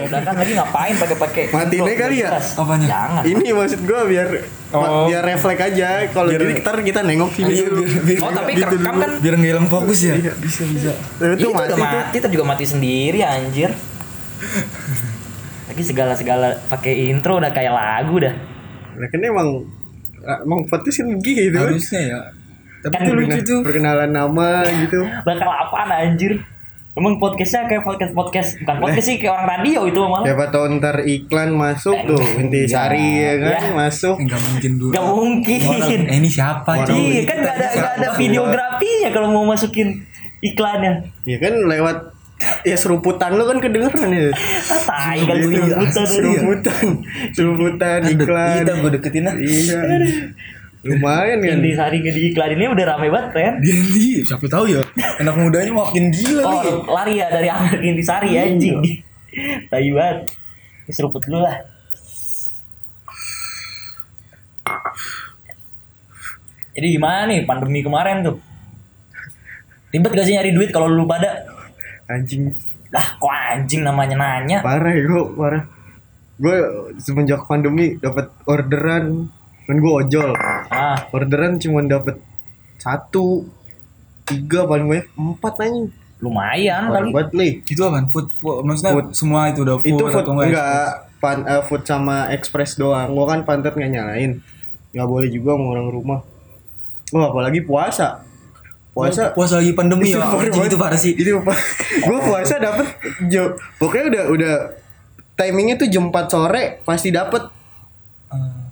Udah kan lagi ngapain pakai-pakai Matiin intro? aja kali ya? Apanya? Jangan. Ini maksud gua biar Oh. biar refleks aja. Kalau jadi ntar kita nengok sini Iya, biar- biar- Oh, tapi Gitu kerekam kan Biar nggak hilang fokus ya. bisa bisa. Itu itu mati mati, tuh juga mati sendiri anjir. Lagi segala-segala pakai intro udah kayak lagu dah. Nah, kan emang emang podcast kan gitu. Harusnya ya. Tapi Kan itu lucu tuh. Perkenalan nama gitu. Bakal apaan anjir? Emang podcastnya kayak podcast podcast bukan podcast sih kayak orang radio itu malah. Siapa tahu ntar iklan masuk tuh Inti Sari ya kan Ya. masuk. Enggak mungkin dulu. Gak mungkin. Orang, eh ini siapa? Iya kan gak ada gak ada videografinya kalau mau masukin iklannya. Ya kan lewat ya seruputan lu kan kedengeran ya. Ah, tai Iya, seruputan. asli. Seruputan. Seruputan iklan. Kita gue deketin ah. Iya. Lumayan kan. Yang di hari di udah rame banget kan. Dia di siapa tahu ya. Anak mudanya makin gila nih. Oh, lari ya dari Angger ke Intisari anjing. Tai banget. Seruput dulu lah. Jadi gimana nih pandemi kemarin tuh? Ribet gak sih nyari duit kalau lu pada? Anjing Lah kok anjing namanya nanya? parah ya gue parah. Gue semenjak pandemi dapat orderan kan gue ojol. Ah, Orderan cuma dapat satu tiga paling banyak empat anjing. lumayan Parah kali. banget nih. Itu apa? Food, food maksudnya Food. semua itu udah food, itu food atau enggak? enggak pan, eh, food sama express doang gua kan pantat nggak nyalain nggak boleh juga sama orang rumah Wah apalagi puasa puasa puasa lagi pandemi ya. parah Anjing, banget. itu parah sih. itu apa gue puasa dapet jam pokoknya udah udah timingnya tuh jam 4 sore pasti dapet.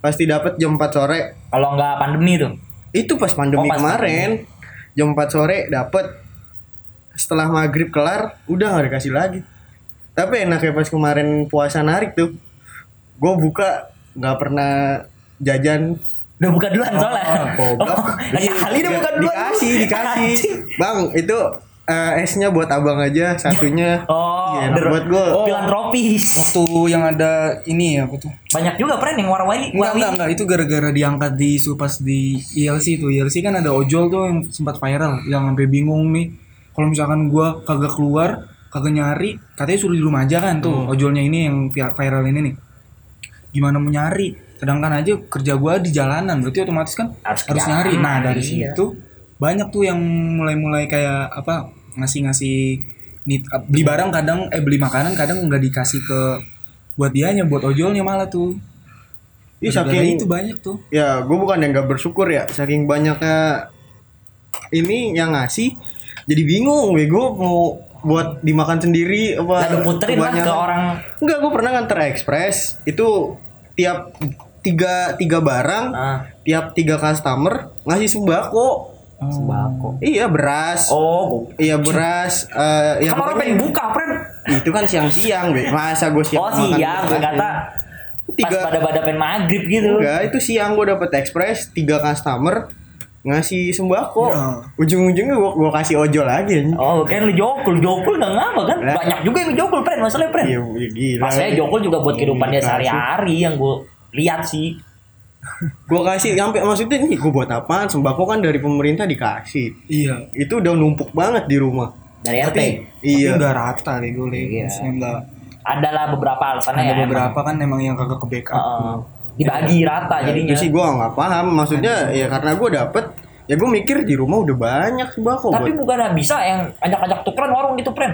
Pasti dapet jam 4 sore Kalau nggak pandemi tuh. itu pas pandemi Oh, pas kemarin jam 4 sore dapet setelah maghrib kelar udah nggak dikasih lagi tapi enaknya pas kemarin puasa narik tuh gue buka nggak pernah jajan Udah buka duluan soalnya. goblok. Oh, lah kali udah buka duluan. dikasih dikasih bang itu eh, esnya buat abang aja satunya Oh, Iya, enak der- buat gue oh. filantropis. Waktu yang ada ini ya, apa tuh? Banyak juga pren yang warna-warni. Enggak, enggak, enggak. Itu gara-gara diangkat di su- pas di ILC tuh. ILC kan ada ojol tuh yang sempat viral. Yang sampai bingung nih. Kalau misalkan gua kagak keluar, kagak nyari, katanya suruh di rumah aja kan tuh. Ojolnya ini yang vi- viral ini nih. Gimana mau nyari? Sedangkan aja kerja gua di jalanan, berarti otomatis kan Harus harus, nyari. Nah, dari iya. situ banyak tuh yang mulai-mulai kayak apa? ngasih-ngasih nih beli barang kadang eh beli makanan kadang nggak dikasih ke buat dianya buat ojolnya malah tuh Ih, Gara-gara saking itu banyak tuh. ya gue bukan yang gak bersyukur ya saking banyaknya ini yang ngasih jadi bingung gue mau buat dimakan sendiri apa Lalu puterin lah ke orang enggak gue pernah nganter ekspres itu tiap tiga tiga barang ah, tiap tiga customer ngasih sembako sembako. iya beras Oh, iya beras eh ya orang pengen buka, Pren. itu kan siang-siang be masa gue siang Oh, makan siang, gue kata pas Tiga- pada pada pengen maghrib gitu. Enggak, itu siang gue dapet ekspres tiga customer ngasih sembako. Ya. Ujung-ujungnya gue gua kasih ojol lagi. Oh, kan lu jokul, jokul nggak ngapa kan? Lah. Banyak juga yang jokul, Pren, masalahnya, Pren. Iya, iya, gila. Masalahnya jokul juga buat kehidupan dia sehari-hari yang gue lihat sih. Gue kasih sampai maksudnya nih gue buat apaan? Sembako kan dari pemerintah dikasih. Iya. Itu udah numpuk banget di rumah. Dari RT. Iya. Tapi nggak rata deh gue. Iya. Maksudnya nggak Adalah beberapa alasannya ada ya. beberapa kan emang yang kagak ke backup. Heeh. dibagi rata Ya, jadinya. itu sih gue nggak paham. Maksudnya ya karena gue dapet ya gue mikir di rumah udah banyak sembako. Tapi buat- bukan bisa yang ajak-ajak tukeran warung gitu, Pren.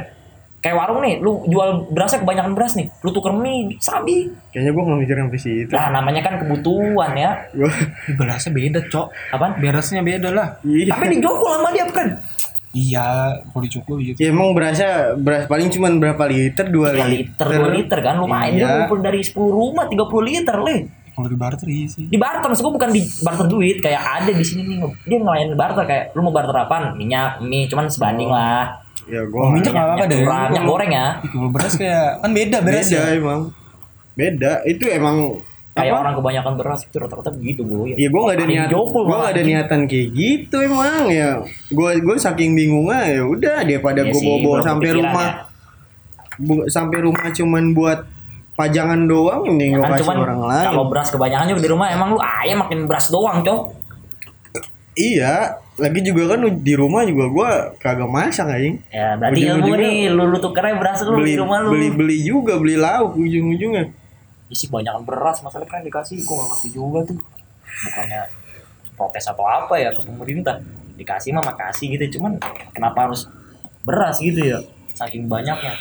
Kayak warung nih, lu jual berasnya kebanyakan beras nih, lu tuker mie, sabi. Kayaknya gue nggak mikir sampai situ. Lah namanya kan kebutuhan ya. Gua- Berasnya beda, Cok. Apaan? Berasnya beda lah. Iya. Tapi dijokul sama dia, Pren. Iya, kalau dicukul gitu. Ya emang berasnya beras paling cuman berapa liter? Dua 3 liter, 2 liter kan lumayan dia Iya. ngumpul dari 10 rumah 30 liter, Le. Kalau di barter iya sih. Di barter maksud gua bukan di barter duit kayak ada di sini nih dia ngelayanin barter kayak lu mau barter apaan? Minyak, mie, cuman sebanding lah. Ya gue Oh, minyak nggak apa-apa deh. minyak goreng ya. Kalau beras kayak kan beda beras beda ya. emang beda itu emang Kayak apa? orang kebanyakan beras itu rata-rata begitu gue. ya gue gak ada niat gue gak ada niatan kayak gitu emang ya gue gue saking bingungnya ya udah daripada Iya gue bawa belum sampai rumah ya. bu- sampai rumah cuman buat pajangan doang ini gue kan kasih cuman orang lain kalau beras kebanyakan juga di rumah emang lu ayam makin beras doang, Cok. iya lagi juga kan di rumah juga gua kagak masak anjing. Ya berarti ilmu Ujung-ujungnya nih lu, lu tukernya beras lu Beli di rumah lu. beli beli juga beli lauk ujung-ujungnya. isi banyak beras masalahnya kan dikasih gua gak ngerti juga tuh bukannya protes atau apa ya ke pemerintah dikasih mah makasih gitu cuman kenapa harus beras gitu ya saking banyaknya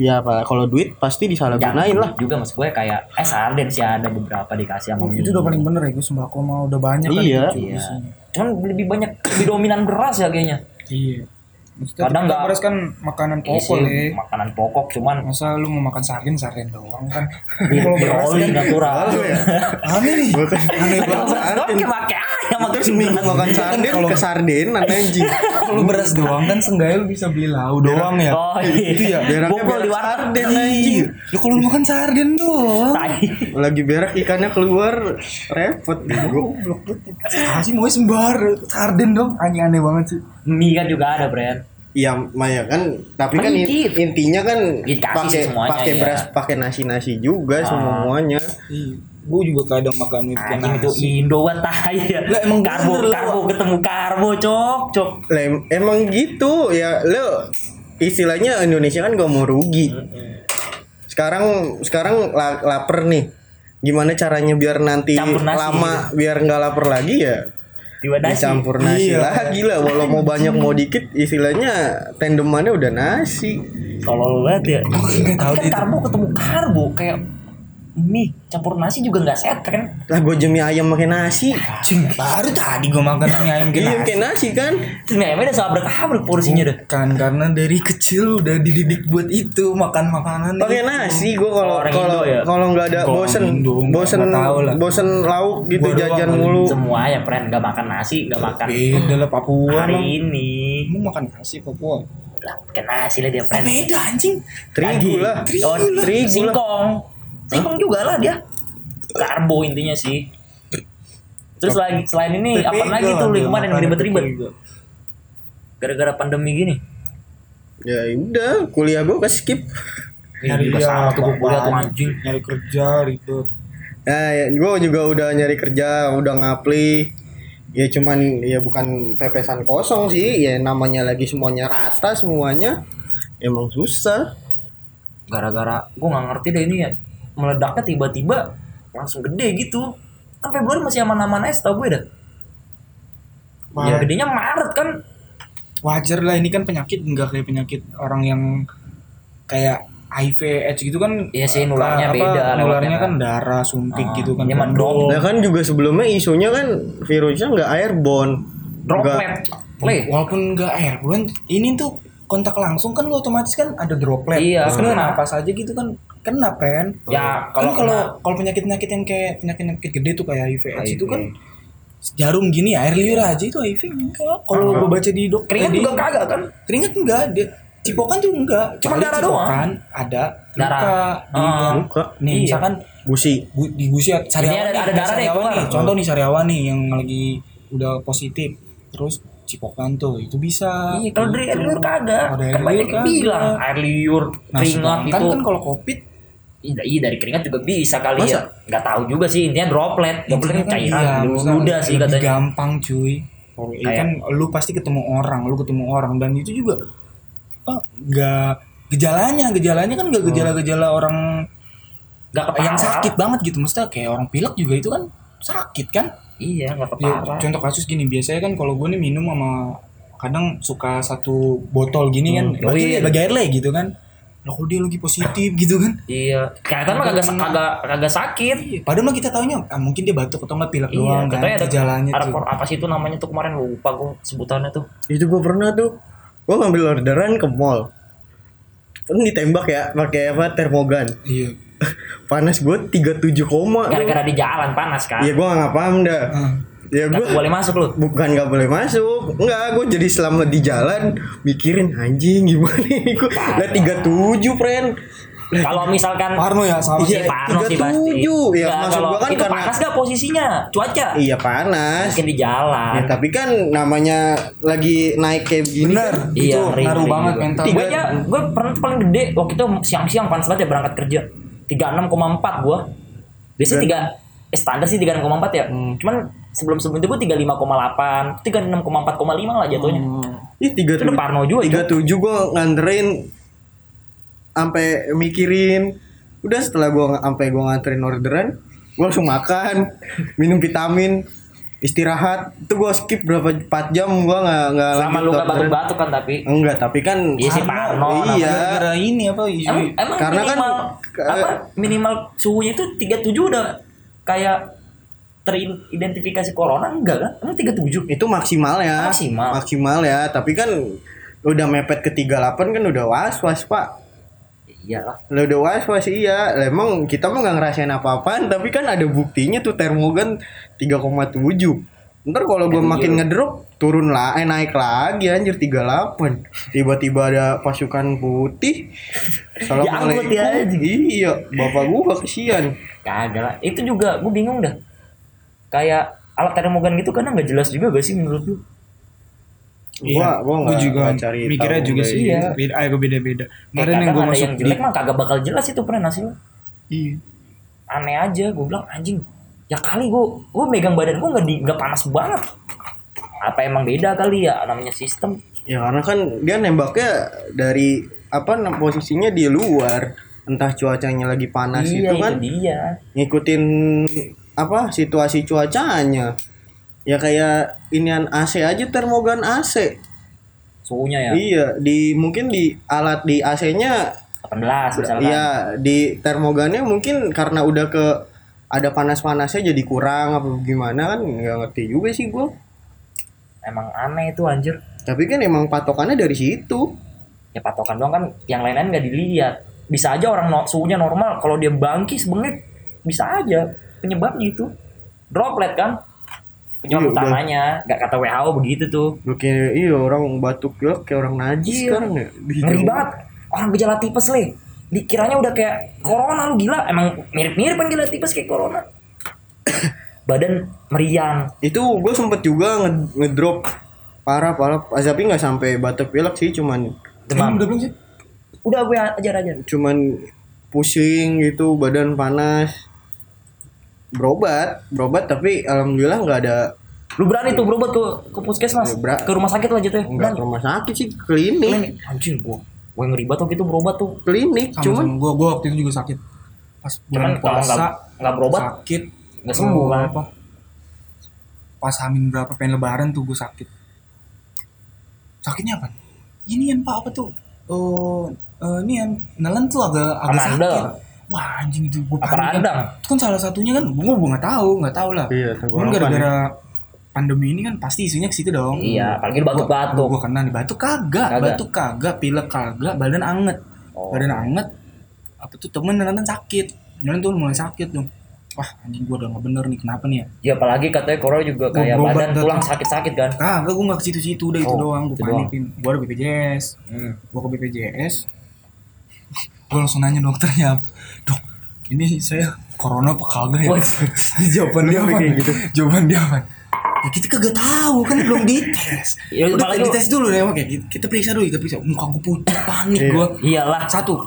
Ya apa kalau duit pasti disalahgunain lah. juga mas gue kayak eh sarden sih ada beberapa dikasih sama itu udah paling bener ya gue sembako mah udah banyak kan Iya. itu iya. Isinya. cuman lebih banyak lebih dominan beras ya kayaknya. Iya. Maksudnya Kadang nggak- beras kan makanan Iya pokok sih, ya. makanan pokok cuman masa lu mau makan sarden sarden doang kan? Di, kalau beras kan natural. Ya. aneh nih. Aneh banget. Pakai Terus minggu makan sarden ke sarden anjing. kalau beras doang kan seenggaknya lu bisa beli lau doang ya oh iya itu ya Beraknya di berak warteg sarden anjing. lu kalau lu makan sarden doang. Lagi berak ikannya keluar repot bego. kasih mau sembar sarden dong aneh aneh banget sih mie kan juga ada brand Iya, Maya kan, tapi kan in- Dikit. intinya kan pakai pakai iya. beras, pakai nasi-nasi juga semuanya. Iya. Gue juga kadang makan itu Anjing itu Indo banget tai ya. Lah, emang karbo bener, karbo ketemu karbo cok cok. Lah, em- emang gitu ya, lo istilahnya Indonesia kan gak mau rugi. Sekarang sekarang la- lapar nih. Gimana caranya biar nanti nasi lama biar nggak lapar lagi ya? Nasi. Dicampur nasi Iya. lagi lah. Walau mau banyak mau dikit, istilahnya tandemannya udah nasi. Tolol banget ya. Tapi kan karbo ketemu karbo kayak mie campur nasi juga nggak sehat kan? Lah gue jemi ayam pakai nasi. Cing, baru tadi gue makan mie ayam Iya kena pakai nasi kan? Mie ayamnya udah sabrek sabrek porsinya deh. kan karena dari kecil udah dididik buat itu makan makanan pakai nasi gue kalau Orang kalau Indo ya? kalau nggak ada bosen Indo, nggak- bosen nggak tahu lah. bosen lauk gitu Gua doang jajan mulu Semua ya friend nggak makan nasi nggak makan beda lah Papua hari emang. ini. Emang makan nasi Papua Lah makan nasi lah dia friend. beda anjing terigu lah Oh, terigu lah singkong. Singkong juga lah dia. Karbo intinya sih. Terus lagi selain ini apa lagi tuh lu kemarin yang ribet-ribet gara-gara pandemi gini? ya udah kuliah gue ke skip. Nyari juga sama tuh gua kuliah tuh anjing. nyari kerja ribet. Ya, ya gue juga udah nyari kerja udah ngapli. Ya cuman ya bukan pepesan kosong sih ya namanya lagi semuanya rata semuanya. Emang susah. Gara-gara gua nggak ngerti deh ini ya meledaknya tiba-tiba langsung gede gitu. Kan Februari masih aman-aman aja tau gue dah. Ya Wah, gedenya Maret kan. wajar lah ini kan penyakit enggak kayak penyakit orang yang kayak HIV AIDS gitu kan Iya sih, nularnya apa, beda, nularnya kan. kan darah suntik Ah, gitu kan mah kondom. nah kan juga sebelumnya isunya kan virusnya nggak airborne Nggak- Droplet. Le. walaupun enggak airborne ini tuh kontak langsung kan lu otomatis kan ada droplet. Iya, terus kena kena. napas aja gitu kan kena pen. Ya, kalau kalau kalau penyakit penyakit yang kayak penyakit penyakit gede tuh kayak HIV AIDS itu kan jarum gini air liur aja itu HIV enggak. Kalau gue baca di dok Keringat di- juga kagak kan? keringat enggak dia cipokan tuh enggak. Cuma darah cipokan ada Darah. luka di Ah. luka. Nih Iya. misalkan gusi. Gu- di gusi sariawan Ini ada- ada darah nih contoh nih sariawan nih yang lagi udah positif. Terus cipokan tuh itu bisa Iya, kalau dari air liur kagak. Kalau dari Kan air banyak liur kagak. bilang air liur, nah keringat sedangkan itu. kan kalau covid Iya, iya dari keringat juga bisa kali Masa? ya. Nggak tahu juga sih intinya droplet. Droplet kan cairan, maksudnya udah sih lebih katanya. gampang cuy Kayak- kan lu pasti ketemu orang lu ketemu orang dan itu juga apa nggak gejalanya gejalanya kan nggak gejala-gejala orang kepala. yang sakit banget gitu maksudnya kayak orang pilek juga itu kan sakit kan Iya, nggak Ya, kepala. contoh kasus gini biasanya kan kalau gue nih minum sama kadang suka satu botol gini kan Hmm, lagi iya. lagi air le gitu kan lah kok dia lagi positif gitu kan Iya, kelihatan mah kagak kagak kagak sakit. padahal mah kita taunya ah, mungkin dia batuk atau nggak pilek Iya, doang kan ada gejalanya ada tuh apa sih itu namanya tuh kemarin lupa gue sebutannya tuh. itu gue pernah tuh gue ngambil orderan ke mall kan ditembak ya pakai apa termogan iya panas gue 37 koma Gara-gara di jalan panas kan. ya gue nggak paham dah Ah. ya gue boleh masuk lu. bukan nggak boleh masuk enggak gue jadi selama di jalan mikirin anjing gimana ini gue lah 37 friend Kalau misalkan Parno ya sama Iya, Iya, panas sih pasti. 37. Ya, Nggak, maksud kalau gua kan itu karena- panas gak posisinya? Cuaca. iya panas Mungkin di jalan. ya tapi kan namanya lagi naik kayak begini bener kan, Iya, itu ngaruh banget mental Gue aja, gue pernah tuh paling gede waktu itu siang-siang panas banget ya berangkat kerja. 36,4 gue. Biasanya tiga eh, standar sih 36,4 ya. Hmm. Cuman sebelum sebelum itu gue 35,8, 36,4,5 lah jatuhnya. Ih tiga Itu udah parno juga tiga itu. tujuh gue nganterin sampai mikirin udah setelah gue sampai gue nganterin orderan gue langsung makan minum vitamin istirahat itu gue skip berapa 4 jam gue nggak nggak Sama lu gak orderan. batuk-batuk kan tapi. enggak tapi kan Iya sih parno. iya Gara-gara ini apa isu Emang, emang Karena kan- minimal ke- apa minimal suhunya itu 37 udah kayak teridentifikasi corona enggak kan? Emang 37? itu maksimal ya Maksimal. maksimal ya tapi kan udah mepet ke 38 kan udah was was pak Iyalah. Lah udah was was iya Lah, emang kita mah nggak ngerasain apa-apaan tapi kan ada buktinya tuh termogan 3,7 ntar kalau gue makin ngedrop turun lah eh naik lagi anjir 38 tiba-tiba ada pasukan putih Diangkut ya, anjing. iya bapak gua kesian Kagak lah. Itu juga gue bingung dah. Kayak alat termogan gitu kadang nggak jelas juga gak sih menurut lu? Gua gua Gua nggak juga cari mikirnya tahu juga sih Iya. beda gua beda-beda kemarin yang ada masuk yang di mah kagak bakal jelas itu pernah hasilnya. iya Aneh aja, gue bilang anjing. Ya kali gue gue megang badan gue nggak di nggak panas banget. Apa emang beda kali ya namanya sistem? ya karena kan dia nembaknya dari apa posisinya di luar entah cuacanya lagi panas iya itu kan dia. ngikutin apa situasi cuacanya ya kayak inian AC aja termogan AC Suhunya ya. iya di mungkin di alat di AC-nya 18 misalkan. iya di termogannya mungkin karena udah ke ada panas-panasnya jadi kurang apa gimana kan nggak ngerti juga sih gua Emang aneh itu anjir. tapi kan emang patokannya dari situ Ya patokan doang kan yang lain-lain nggak dilihat. Bisa aja orang no, suhunya normal kalau dia bangki sebenarnya bisa aja penyebabnya itu droplet kan Iya, penyebab utamanya. Nggak kata WHO begitu tuh. Kira iya orang batuk pilek kayak orang najis Iya. sekarang ya. Ngeri banget. Orang gejala tipes le. Dikiranya udah kayak corona lu gila. Emang mirip-mirip kan gejala tipes kayak corona. Badan meriang. Itu gue sempet juga nge- ngedrop. Parah parah. Tapi nggak sampai batuk pilek sih cuman demam. Udah belum sih? Udah gue ajar ajar cuman pusing gitu badan panas berobat berobat tapi alhamdulillah nggak ada lu berani tuh berobat ke ke puskesmas? Ya, ke rumah sakit lah jatuhnya nggak berani ke rumah sakit sih klinik. Klinik. Anjing gua gue ngeri banget tuh gitu berobat tuh. Klinik sama cuman sama gue gue waktu itu juga sakit. Pas bulan cuman puasa nggak berobat sakit. nggak sembuh kan? Apa pas hamin berapa pengen lebaran tuh gue sakit. Sakitnya apa? Ini yang pak apa tuh? Oh eh, ini yang nelen tuh agak agak Amandel. sakit wah anjing itu gue apa radang itu kan salah satunya kan gue gue nggak tahu nggak tahu lah. Iya gara-gara pandemi ini kan pasti isunya ke situ dong. Iya apalagi batuk-batuk. gue kena nih batuk kagak, Kagak. batuk kagak pilek kagak badan anget. Oh. badan anget apa tuh temen nelen sakit. Nelen tuh mulai sakit tuh. Wah anjing gue udah nggak bener nih kenapa nih ya? Ya apalagi katanya corona juga Gua kayak badan dah tulang sakit-sakit kan. Kagak gue nggak ke situ-situ udah itu Oh, doang gue itu doang. panikin. Gue ada BPJS hmm. gue ke BPJS gue langsung nanya dokternya dok ini saya corona apa kagak ya? Jawaban dia apa kayak gitu. jawaban dia apa? Ya kita kagak tahu kan belum dites. Ya, udah apalagi- dites dulu deh oke. Kita, periksa dulu kita periksa. Muka gue putih panik Iya. gue iyalah. Satu.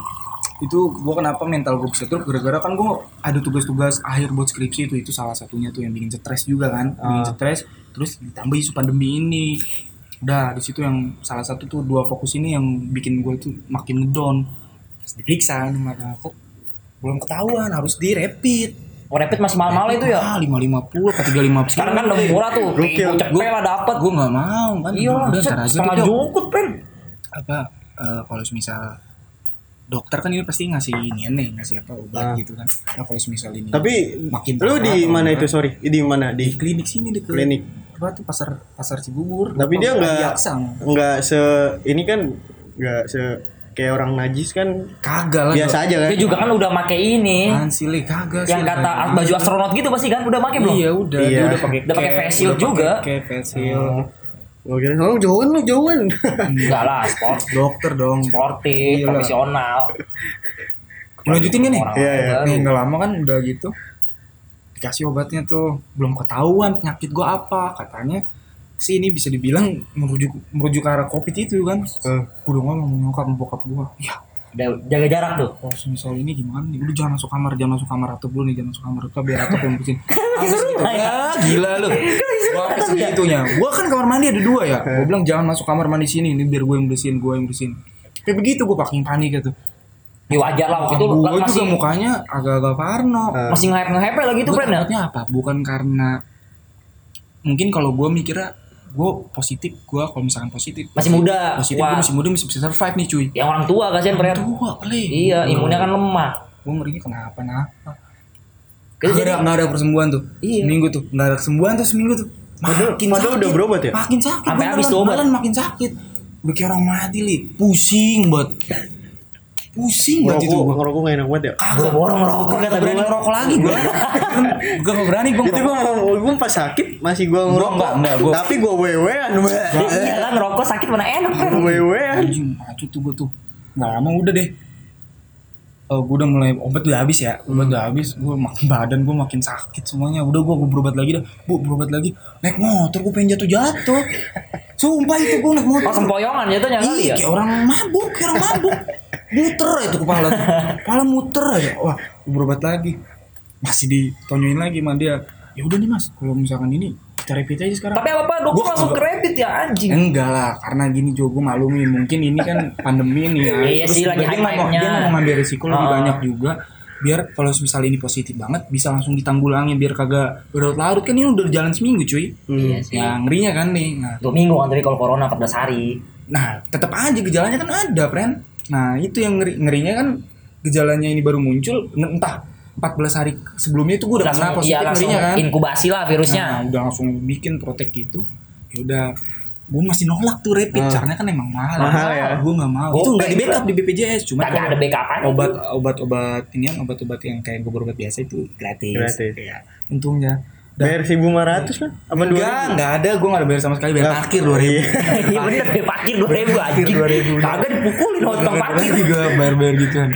Itu gue kenapa mental gue bisa drop gara-gara kan gue ada tugas-tugas akhir buat skripsi itu itu salah satunya tuh yang bikin stres juga kan. Bikin Ah. stres terus ditambah isu pandemi ini. Udah di situ yang salah satu tuh dua fokus ini yang bikin gue tuh makin ngedown. Terus diperiksa nih mata kok belum ketahuan harus di rapid oh, rapid masih mahal-mahal itu ya? ah lima lima puluh tiga lima sekarang kan udah murah tuh. Gokil. cepet lah dapat gue nggak mau kan. Iya lah udah ntar aja setengah tuh, Dok. jungkut pen. Apa eh, kalau misal dokter kan ini pasti ngasih ini nih ngasih apa obat Ah. gitu kan. Nah kalau misal ini tapi Makin lu di mana itu sorry? Di mana? Di di klinik sini di klinik apa tuh pasar pasar Cibubur. Tapi dia nggak- nggak se ini kan nggak se kayak orang najis kan kagak lah. biasa aja kan? Dia juga kan udah make ini. Sih Le? kagak yang sih, kata Le. baju astronot gitu pasti kan? Udah make belum? Iya udah. Iya. dia udah pakai Udah pakai face shield udah pakai juga. cap, face shield. Gue kira oh jauhan lu jauhan. Enggak lah sport. Dokter dong. Sportif Iya profesional. Lanjutin nih? Orang Iya, iya. nih nggak lama kan udah gitu. Dikasih obatnya tuh. Belum ketahuan penyakit gua apa katanya sih ini bisa dibilang merujuk merujuk ke arah covid itu kan Eh, gue udah ngomong nyokap bokap gue ya udah jaga jarak tuh Oh, misal ini gimana nih? Udah jangan masuk kamar, jangan masuk kamar atau dulu nih, jangan masuk kamar atau biar atau yang bersihin. Habis gitu. Ah, gila lu. Gua sampai segitunya. Gua kan kamar mandi ada dua ya. Gua bilang jangan masuk kamar mandi sini, ini biar gue yang bersihin, gue yang bersihin. Kayak begitu gue pakai panik gitu. ya wajar lah waktu itu Gue masih juga mukanya agak-agak parno. masih nge hype lagi tuh Gue ya apa? Bukan karena mungkin kalau gue mikirnya gue positif, gue kalau misalkan positif Masih muda. positif gue masih muda masih bisa survive nih cuy. yang orang tua kasihan friend Tua kali. iya imunnya kan lemah Gue ngerinya kenapa? Jadi- Nggak ada, nggak ada persembuhan tuh. Iya. Seminggu tuh. Nggak ada kesembuhan tuh seminggu tuh. Padahal- padahal udah berobat ya? Makin sakit. Sampai habis obat. makin sakit. Udah kayak orang mati li. Pusing banget. Pusing banget itu Ngerokok, gua. ngerokok gak enak banget ya. boro-boro ngerokok kata Gak berani gue ngerokok lagi gue. Gue gak berani gue Itu gua mau gua pas sakit masih gua ngerokok. enggak, enggak, gua- Tapi gua wewean, iya lah ngerokok sakit mana enak friend wewean. Anjing, kacau tuh gue tuh. Gak lama udah deh. Oh, gue udah mulai obat udah habis ya, obat udah habis, gue makin badan gue makin sakit semuanya. Udah gue berobat lagi dah, bu berobat lagi. Naik motor gue pengen jatuh jatuh. Sumpah itu gue naik motor. oh sempoyongan jatuhnya kali Iya, ya kayak orang mabuk, kayak orang mabuk. Muter itu kepala tuh. Kepala muter aja. Wah, berobat lagi. Masih ditonyoin lagi sama dia. Ya udah nih Mas, kalau misalkan ini kita repeat aja sekarang. tapi apa dokter Gua langsung kredit ya anjing Enggak lah, karena gini juga gue maklumin mungkin ini kan pandemi nih ya. Iya sih, lagi dia nggak mau, dia nggak mau ngambil risiko lebih banyak juga. Biar kalau misalnya ini positif banget bisa langsung ditanggulangi biar kagak berlarut-larut kan ini udah jalan seminggu cuy. iya sih Ya ngerinya kan nih. Nah, dua minggu kan tapi kalau corona 14 hari Nah, tetap aja gejalanya kan ada, friend. Nah, itu yang ngeri ngerinya kan gejalanya ini baru muncul entah 14 hari sebelumnya itu gue udah kena langsung positif iya langsung ngerinya kan. inkubasi lah virusnya Nah, udah langsung bikin protek gitu. Ya udah gue masih nolak tuh rapid karena kan emang mahal. Mahal ya. Gue nggak mau. Itu nggak di backup di BPJS, cuma kalau ada backup-an obat obat obat ini kan obat-obat yang kayak gue berobat biasa itu gratis. Gratis. Iya. Untungnya. Dan Bayar 1500 kan? Apa enggak, enggak ada, gue nggak ada bayar sama sekali, bayar parkir 2000 iya bener deh parkir 2000 anjing kagak dipukulin tukang parkir juga bayar-bayar gituan.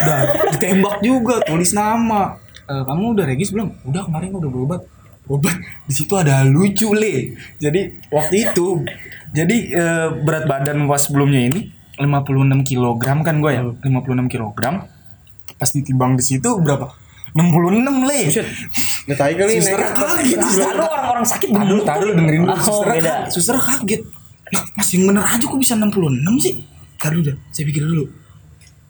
Udah ditembak juga, tulis nama. Eh, kamu udah regis belum? Udah kemarin udah berobat. Berobat. Di situ ada lucu le. Jadi waktu itu jadi eh, berat badan pas sebelumnya ini 56 kg kan gue ya. 56 kg. Pas ditimbang di situ berapa? 66 le. Nggak tahu kali Suster kaget. Lalu orang-orang sakit Tadi dulu, tadi dulu dengerin dulu. Oh, Suster, beda. suster kaget. Lah, mas yang bener aja kok bisa 66 sih? Tadi dulu dah, saya pikir dulu.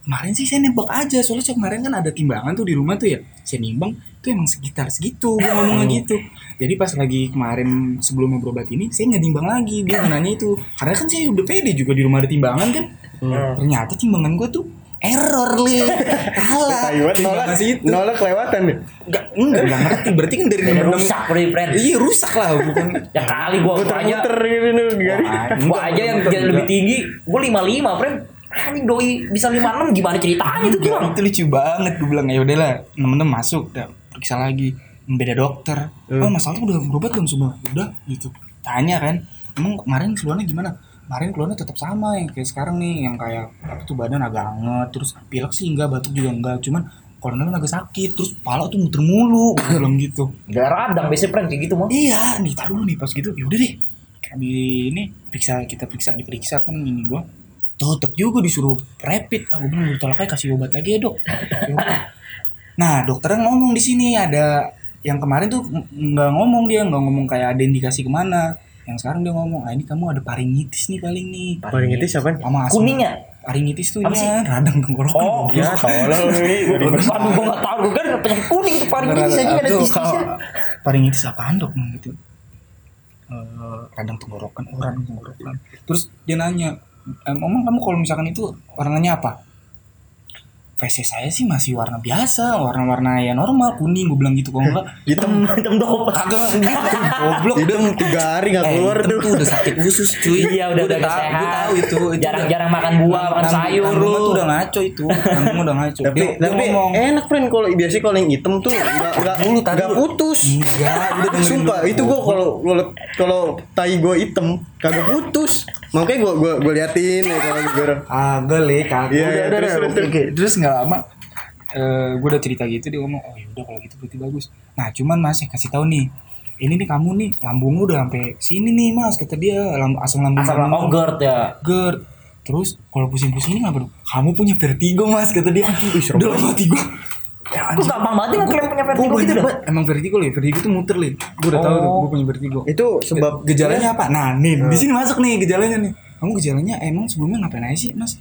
Kemarin sih saya nembak aja, soalnya kemarin kan ada timbangan tuh di rumah tuh ya. Saya nimbang, itu emang sekitar segitu, gue ngomongnya gitu. Jadi pas lagi kemarin sebelum mau berobat ini, saya nggak timbang lagi. Dia nanya itu. Karena kan saya udah pede juga di rumah ada timbangan kan. Ternyata timbangan gue tuh error li kalah Taiwan nolak, situ. nolak kelewatan deh. Enggak, enggak, enggak ngerti. Berarti kan dari Jadi 66 rusak friend. Iya rusak lah. Bukan. ya kali gua gua aja gitu nih garis. gua aja yang Enggak, lebih tinggi gua 55 friend. Anjing doi bisa 56 gimana ceritanya itu gimana? itu lucu banget gue bilang. Ya udahlah temen-temen masuk udah periksa lagi. Beda dokter. Oh masalah udah berobat belum semua udah gitu. Tanya kan. Emang kemarin keluarnya gimana kemarin keluarnya tetap sama yang kayak sekarang nih yang kayak tuh badan agak anget terus pilek sih enggak batuk juga enggak cuman kan agak sakit terus kepala tuh muter mulu bilang gitu Gak radang biasanya friend kayak gitu mah Iya, nih taruh nih pas gitu. Ya udah deh. Kami ini periksa kita periksa diperiksa kan ini gua. Tetep juga disuruh rapid. Aku bilang ditolak aja kasih obat lagi ya, Dok. Nah, dokternya ngomong di sini ada yang kemarin tuh ng- nggak ngomong dia, nggak ngomong kayak ada indikasi ke mana. Yang sekarang dia ngomong, ah ini kamu ada paringitis nih paling nih. Paringitis apa? Sama kuningnya Paringitis tuh ya, radang tenggorokan. Oh, Ya, tolong nih. Aduh, gua gak tau, gua kan penyakit kuning itu paringitis aja ada kalau Paringitis apaan dok? Hmm, gitu. Eh, radang tenggorokan, oh radang tenggorokan. Terus dia nanya, "Em, Omong kamu kalau misalkan itu warnanya apa? PC saya sih masih warna biasa, warna-warna ya normal, kuning, gue bilang gitu. Kalau enggak, Hitam. hitam doang kagak gitu, goblok. Hitam tiga hari nggak Eh, keluar hitam tuh. udah sakit usus cuy. Iya, udah tahu, sehat. gua tahu itu. Jarang-jarang makan buah, makan sayur lu. tuh udah ngaco itu. Nanggung udah ngaco. Tapi tapi ngomong, enak friend kalau biasanya kalau yang hitam tuh nggak nggak Dulu, tadi nggak lu. putus. Enggak, udah Sumpah itu gua kalau kalau tai gua hitam kagak putus. Makanya gua gua gua liatin ya kalau gitu. Agak le, kagak. Iya, udah, iya, udah, terus, udah. terus, terus. Terus nggak lama eh gue udah cerita gitu dia ngomong, oh yaudah kalau gitu berarti bagus. Nah cuman mas ya kasih tahu nih, ini nih kamu nih lambung lu udah sampai sini nih mas kata dia, lamb asam lambung asal kamu oh GERD ya GERD. terus kalau pusing-pusing ini apa kamu punya vertigo mas kata dia dalam hati gue ya, Aku gampang banget nih ngeklaim punya vertigo Gua gitu dah. Emang vertigo li, vertigo tuh muter li. Gue udah tahu tuh, Oh. gue punya vertigo. Itu sebab gejalanya apa? Nah, nih di sini masuk nih gejalanya nih. Kamu gejalanya emang sebelumnya ngapain aja sih, Mas?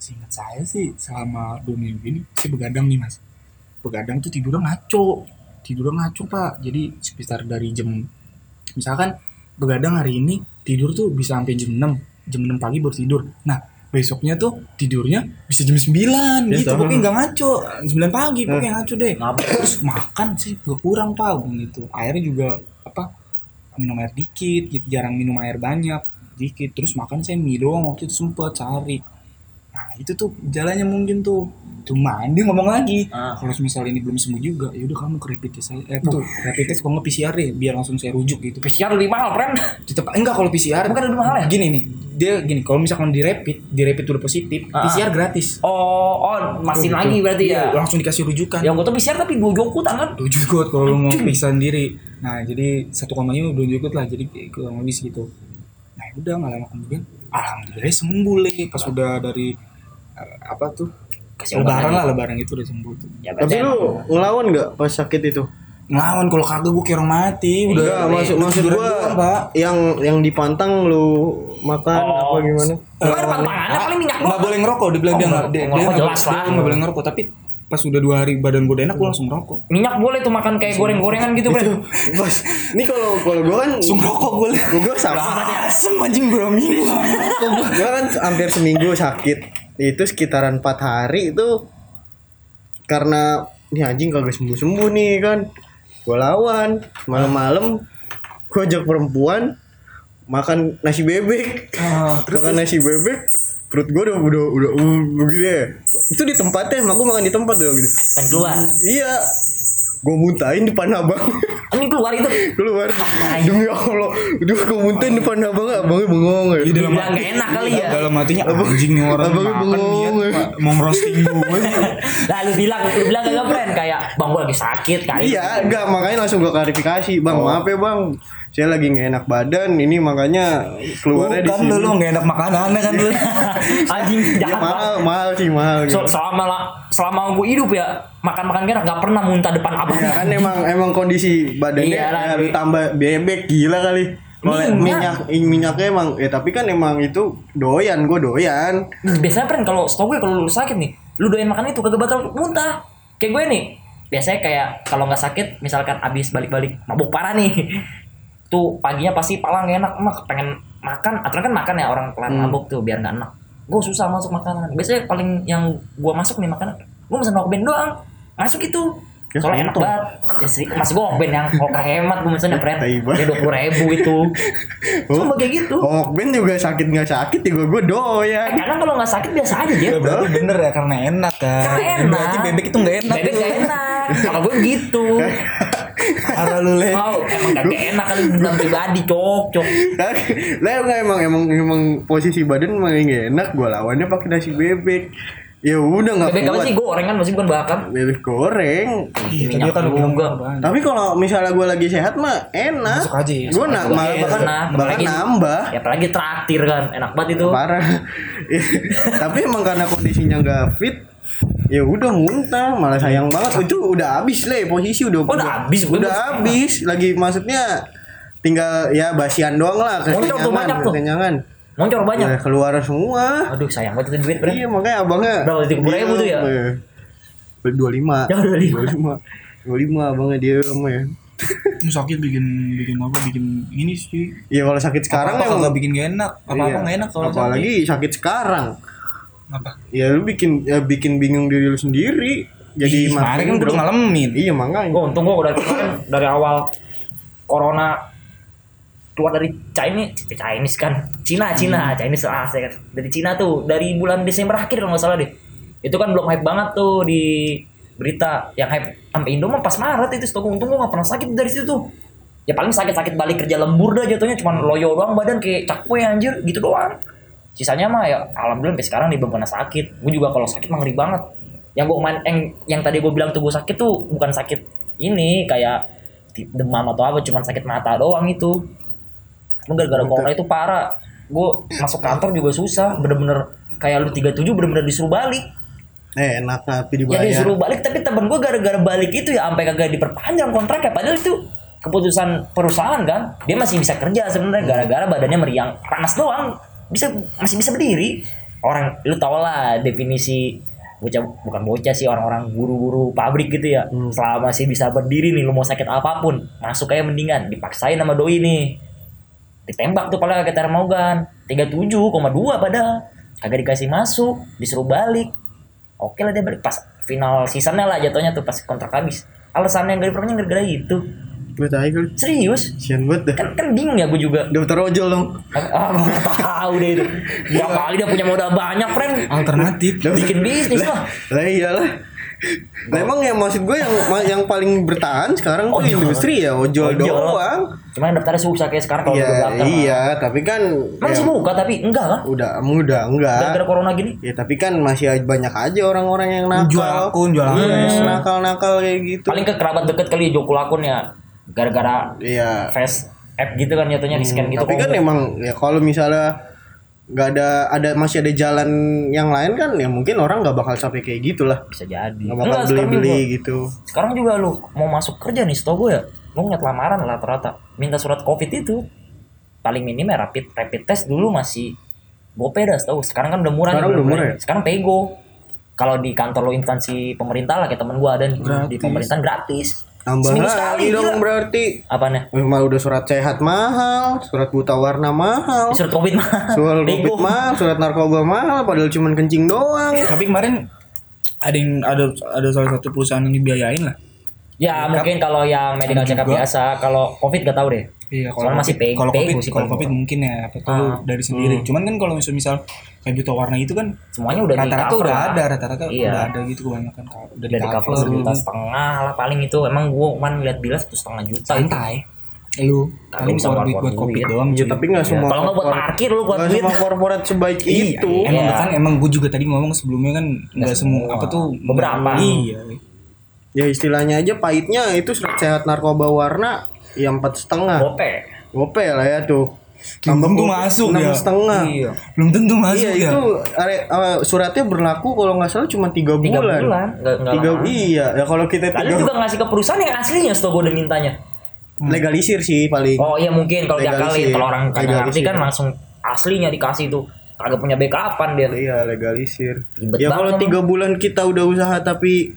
Seingat saya sih selama dua minggu ini saya begadang nih, Mas. Begadang tuh tidurnya ngaco. Tidurnya ngaco, Pak. Jadi sekitar dari jam misalkan begadang hari ini tidur tuh bisa sampai jam 6 jam 6 pagi baru tidur. Nah, besoknya tuh tidurnya bisa jam 9 Ya, gitu. Pokoknya nggak ngaco. 9 pagi pokoknya ngaco deh. Ngapa? Terus makan sih juga kurang pak gitu. Airnya juga apa minum air dikit gitu jarang minum air banyak dikit terus makan saya mie doang waktu itu sempet sehari nah itu tuh jalannya mungkin tuh cuma dia ngomong lagi Ah. kalau misal ini belum sembuh juga ya udah kamu ke rapid test saya eh tuh rapid test kalau nggak PCR deh biar langsung saya rujuk gitu PCR lebih mahal, friend. tetap enggak kalau PCR Bukan lebih mahal ya? gini nih dia gini kalau misalkan di rapid di rapid udah positif Ah. PCR gratis Oh, oh, masih lagi gitu. berarti ya. Iya, langsung dikasih rujukan Yang gue tuh PCR tapi dua jokutan kan. dua jugot kalau mau periksa sendiri nah jadi satu komanya dua jugot lah jadi kurang lebih segitu nah udah nggak lama kemudian alhamdulillah sembuh le pas udah dari apa tuh lebaran lah lebaran itu udah sembuh tuh Ya, Tapi berarti lu ngelawan nggak pas sakit itu? ngelawan kalau kagak gue orang mati udah Enggak, maksud maksud pak yang yang dipantang lu makan Oh. apa gimana? Pantangannya paling minyak nggak boleh ngerokok dibilang Oh, dia nggak- nggak dia, ngerokok dia jelas nggak- lah. dia nggak boleh ngerokok tapi pas udah dua hari badan gue enak gue langsung ngerokok Minyak boleh tuh makan kayak goreng-gorengan gitu, Itu, friend. bos. Ini kalau kalau gua kan langsung ngerokok gue gua sama. asem anjing berapa minggu gua kan hampir seminggu sakit. Itu sekitaran 4 hari itu karena nih anjing kagak sembuh-sembuh nih kan. Gua lawan malam-malam gua ajak perempuan makan nasi bebek. Ah, makan nasi bebek perut gua udah udah udah uh, begini ya. Itu di tempatnya, aku makan di tempat ya gitu. Kan keluar. Iya. Gue muntahin depan abang. Ini keluar itu. Keluar. Demi Allah. Udah gue muntahin depan abang. Abangnya bengong ya. Iya, dalam gak enak kali ya. dalam hatinya anjing nih orang abang makan bengong, niat ya. Pak, mau ngerosting gue sih Lah lu bilang, lu bilang gak friend kayak bang gue lagi sakit kali. Iya, enggak makanya langsung gue klarifikasi. Bang, maaf ya bang. Saya lagi nggak enak badan. Ini makanya keluarnya di sini. lu lu gak enak makanan kan lu Anjing Ya, jahat banget. mahal, mahal sih mahal. So, Gitu. selama la- selama gue hidup ya makan makan gak pernah muntah depan abang. Ya kan emang emang kondisi badannya Iya, ya, lu tambah bebek gila kali. Minyak. minyak minyaknya emang ya tapi kan emang itu doyan, gue doyan. Biasanya friend kalau setahu gue kalau lu sakit nih, lu doyan makan itu kagak bakal muntah. Kayak gue nih, biasanya kayak kalau nggak sakit, misalkan abis balik-balik mabuk parah nih, tuh paginya pasti pala nggak enak, emak pengen makan, aturan kan makan ya orang kelar Hmm. mabuk tuh biar nggak enak. Gue susah masuk makanan. Biasanya paling yang gue masuk nih makanan, gue mesen rokben doang, masuk itu. Ya, Soalnya enak banget. Ya sih, masih gue rokben yang kalau hemat gue. Tai banget. Ya dua puluh ribu itu. Cuma kayak gitu. Oh, Ben juga sakit nggak sakit juga gue doyan. Kadang kalau nggak sakit biasa aja dia. berarti bener ya karena enak kan Karena enak. berarti bebek itu gak enak Bebek gak enak. Kalau gue gitu. parah lu le. Mau emang gak enak kali dendam pribadi cok cok. lah emang emang emang emang posisi badan emang nggak enak. Gue lawannya pakai nasi bebek. Ya udah nggak Bebek apa sih? Gorengan masih bukan bakar. bebek goreng. Iya, kan juga. apaan? tapi kalau misalnya gue lagi sehat mah enak. Masuk aja ya, gue nak malah bahkan Enak, bahkan apalagi- nambah. Ya apalagi traktir kan enak banget itu. parah. Tapi emang karena kondisinya nggak fit ya udah muntah malah sayang banget itu udah habis le posisi udah Oh, udah habis, udah habis lagi maksudnya tinggal ya basian doang lah Moncor tuh banyak kekenyangan tuh. kekenyangan Moncor banyak. Ya, keluar semua Aduh sayang banget itu duit bro. Iya makanya abangnya Berapa, 30.000 tuh ya? Dua lima. Ya, 25. Dua lima. Dua lima abangnya dia ya. Sakit bikin bikin apa bikin ini sih Iya kalau sakit sekarang apa emang nggak bikin gak enak apa apa iya. nggak enak kalau apalagi sakit sekarang. Apa Ya lu bikin ya bikin bingung diri lu sendiri. Jadi Ih, kemarin kan udah ngalamin Iya makanya. Gue untung gue udah kemarin dari awal corona keluar dari Chinese, Chinese kan, Cina, Cina, Chinese ah saya kan. dari Cina tuh dari bulan Desember akhir kalau nggak salah deh. Itu kan belum hype banget tuh di berita yang hype sampai Indo mah pas Maret itu stok untung gue nggak pernah sakit dari situ tuh. Ya paling sakit-sakit balik kerja lembur dah jatuhnya cuman loyo doang badan kayak cakwe anjir gitu doang. Sisanya mah ya alhamdulillah sampai sekarang nih belum pernah sakit. Gue juga kalau sakit mah ngeri banget. Yang gue main yang, yang tadi gue bilang tuh gue sakit tuh bukan sakit ini kayak demam atau apa cuman sakit mata doang itu. Cuma gara-gara corona itu parah. gue masuk kantor juga susah bener-bener kayak lu 37 bener-bener disuruh balik Eh enak tapi ya dibayar. disuruh balik tapi temen gue gara-gara balik itu ya sampai kagak diperpanjang kontraknya padahal itu keputusan perusahaan kan dia masih bisa kerja sebenarnya gara-gara badannya meriang panas doang bisa masih bisa berdiri. Orang lu tau lah definisi bocah bukan bocah sih orang-orang guru-guru pabrik gitu ya. Selama masih bisa berdiri nih lu mau sakit apa pun masuk kayak mendingan. Dipaksain sama doi nih. Ditembak tuh paling kayak Termogan. 37,2 padahal. Kagak dikasih masuk disuruh balik. Oke lah dia balik. Pas final seasonnya lah jatuhnya tuh pas kontrak habis. Alasannya gak diperpanjang gara-gara itu Gue tahu kali. serius Sian banget dah. kan kan bingung ya gue juga Daftar ojol dong. ah gue gak tahu deh itu dua kali dia punya modal banyak friend Alternatif. bikin bisnis lah Lah iyalah. Lah emang ya maksud gue yang yang paling bertahan sekarang tuh Ojol. industri ya ojol, Ojol. doang. cuman daftarnya susah kayak sekarang kalau Iya, udah daftar iya, tapi kan masih ya, buka tapi enggak kan udah mudah enggak. gara-gara corona gini Ya tapi kan masih banyak aja orang-orang yang nakal. Jual akun, jual akun. Hmm, nakal-nakal kayak gitu. paling ke kerabat deket kali jokul akun ya gara-gara Iya. face app gitu kan jatuhnya di scan gitu tapi kan emang ya kalau misalnya nggak ada ada masih ada jalan yang lain kan ya mungkin orang nggak bakal sampai kayak gitulah. Bisa jadi. Nggak bakal Enggak, beli beli juga- gitu. sekarang juga lu mau masuk kerja nih setahu gue ya lu ngeliat lamaran lah rata-rata minta surat covid itu paling minim ya rapid rapid test dulu masih gope dah setahu sekarang kan udah murah Sekarang nih, udah murah ya? sekarang pego kalau di kantor lo instansi pemerintah lah kayak temen gue ada nih di pemerintahan gratis tambah Seminggu lagi sekali, dong gila. berarti apanya Memang udah surat sehat mahal, surat buta warna mahal, surat covid mah surat covid mahal, surat narkoba mahal, padahal cuman kencing doang. Tapi kemarin ada yang ada ada salah satu perusahaan yang dibiayain lah. ya mungkin kalau yang medical check up biasa kalau covid gak tahu deh Iya, Soalnya masih pego- kalau covid, sih kalau kalau covid mungkin ya, apa tuh Ah. dari sendiri. Cuman kan kalau misal misal kayak buta warna itu kan semuanya udah di rata-rata udah lah. ada, rata-rata Iya. udah ada gitu kebanyakan udah, udah di cover sejuta setengah lah paling itu emang gua kemarin lihat bilas satu setengah juta itu santai. Lu paling bisa buat covid duit. doang. Ya tapi nggak semua. kalau nggak buat parkir lu buat duit semua korporat sebaik itu. Emang Iya. kan emang gue juga tadi ngomong sebelumnya kan nggak semua apa tuh Beberapa. Iya. Ya istilahnya aja pahitnya itu surat sehat narkoba warna ya empat setengah. gope Gope lah ya tuh. Belum tentu masuk enam ya. setengah. iya Belum tentu masuk Iya ya. itu are- eh, suratnya berlaku kalau nggak salah cuma tiga bulan. tiga bulan Tiga lama. iya ya kalau kita tiga juga ngasih ke perusahaan yang aslinya setahu gue udah mintanya. legalisir sih paling. Oh iya mungkin kalau Legalisir. diakalin kalau orang kagak ngerti kan langsung aslinya dikasih tuh. Kagak punya backupan dia. Iya legalisir. Ribet ya kalau tiga bulan kita udah usaha tapi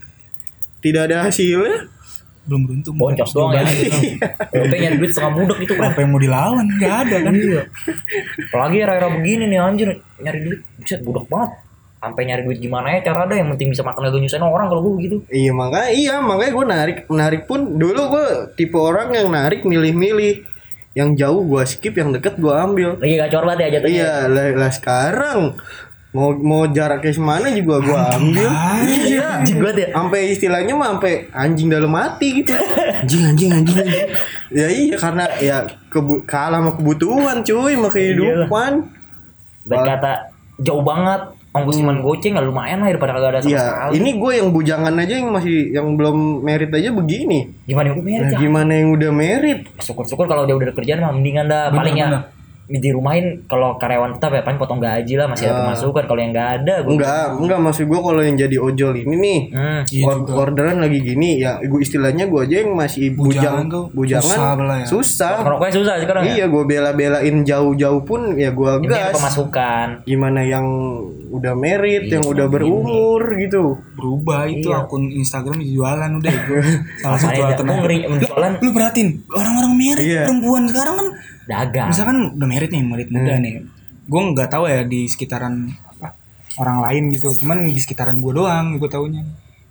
tidak ada hasilnya, Belum beruntung. Boncos doang ya. Gope nyari duit setengah budek itu kan. Apa yang mau dilawan? Gak ada kan. Iya. Apalagi era-era begini nih anjir nyari duit buset budek banget. Sampai nyari duit gimana ya cara ada yang penting bisa makan gak nyusahin orang kalau gue gitu. iya makanya iya makanya gue narik narik pun dulu gue tipe orang yang narik milih-milih yang jauh gue skip yang deket gue ambil. Lagi gacor banget ya jatuhnya. Iya lah, lah sekarang mau mau jaraknya semana juga gue ambil. Iya. Ya. sampai istilahnya mah sampai anjing dalam hati gitu anjing anjing anjing, anjing. ya iya karena ya kebu kalah sama kebutuhan cuy sama kehidupan Berkata jauh banget. Ongkos cuman goceng nggak lumayan lah daripada kagak ada sama ya sekali. ini gue yang bujangan aja yang masih yang belum merit aja begini Gimana yang udah merit nah, ya? gimana yang udah merit syukur-syukur kalau dia udah kerjaan mah mendingan dah paling ya dirumahin kalau karyawan tetap ya paling potong gaji lah masih ada pemasukan kalau yang nggak ada gue enggak enggak maksud gue kalau yang jadi ojol ini nih hmm. Iya or- orderan lagi gini ya gue istilahnya gue aja yang masih Bujangan bujang tuh bujangan. susah ya. susah. Susah sekarang ya? Iya gue bela-belain jauh-jauh pun ya gue ini ada gas pemasukan. Gimana yang udah merit Iya, yang udah berumur gitu. Berubah itu Iya. akun Instagram jualan udah salah satu gue alternatif. Menjualan. lu perhatiin orang-orang merit Iya. perempuan sekarang kan dagang. Misalkan udah merit nih merit Hmm. muda nih. Gue nggak tahu ya di sekitaran apa, orang lain gitu. Cuman di sekitaran gue doang gue taunya.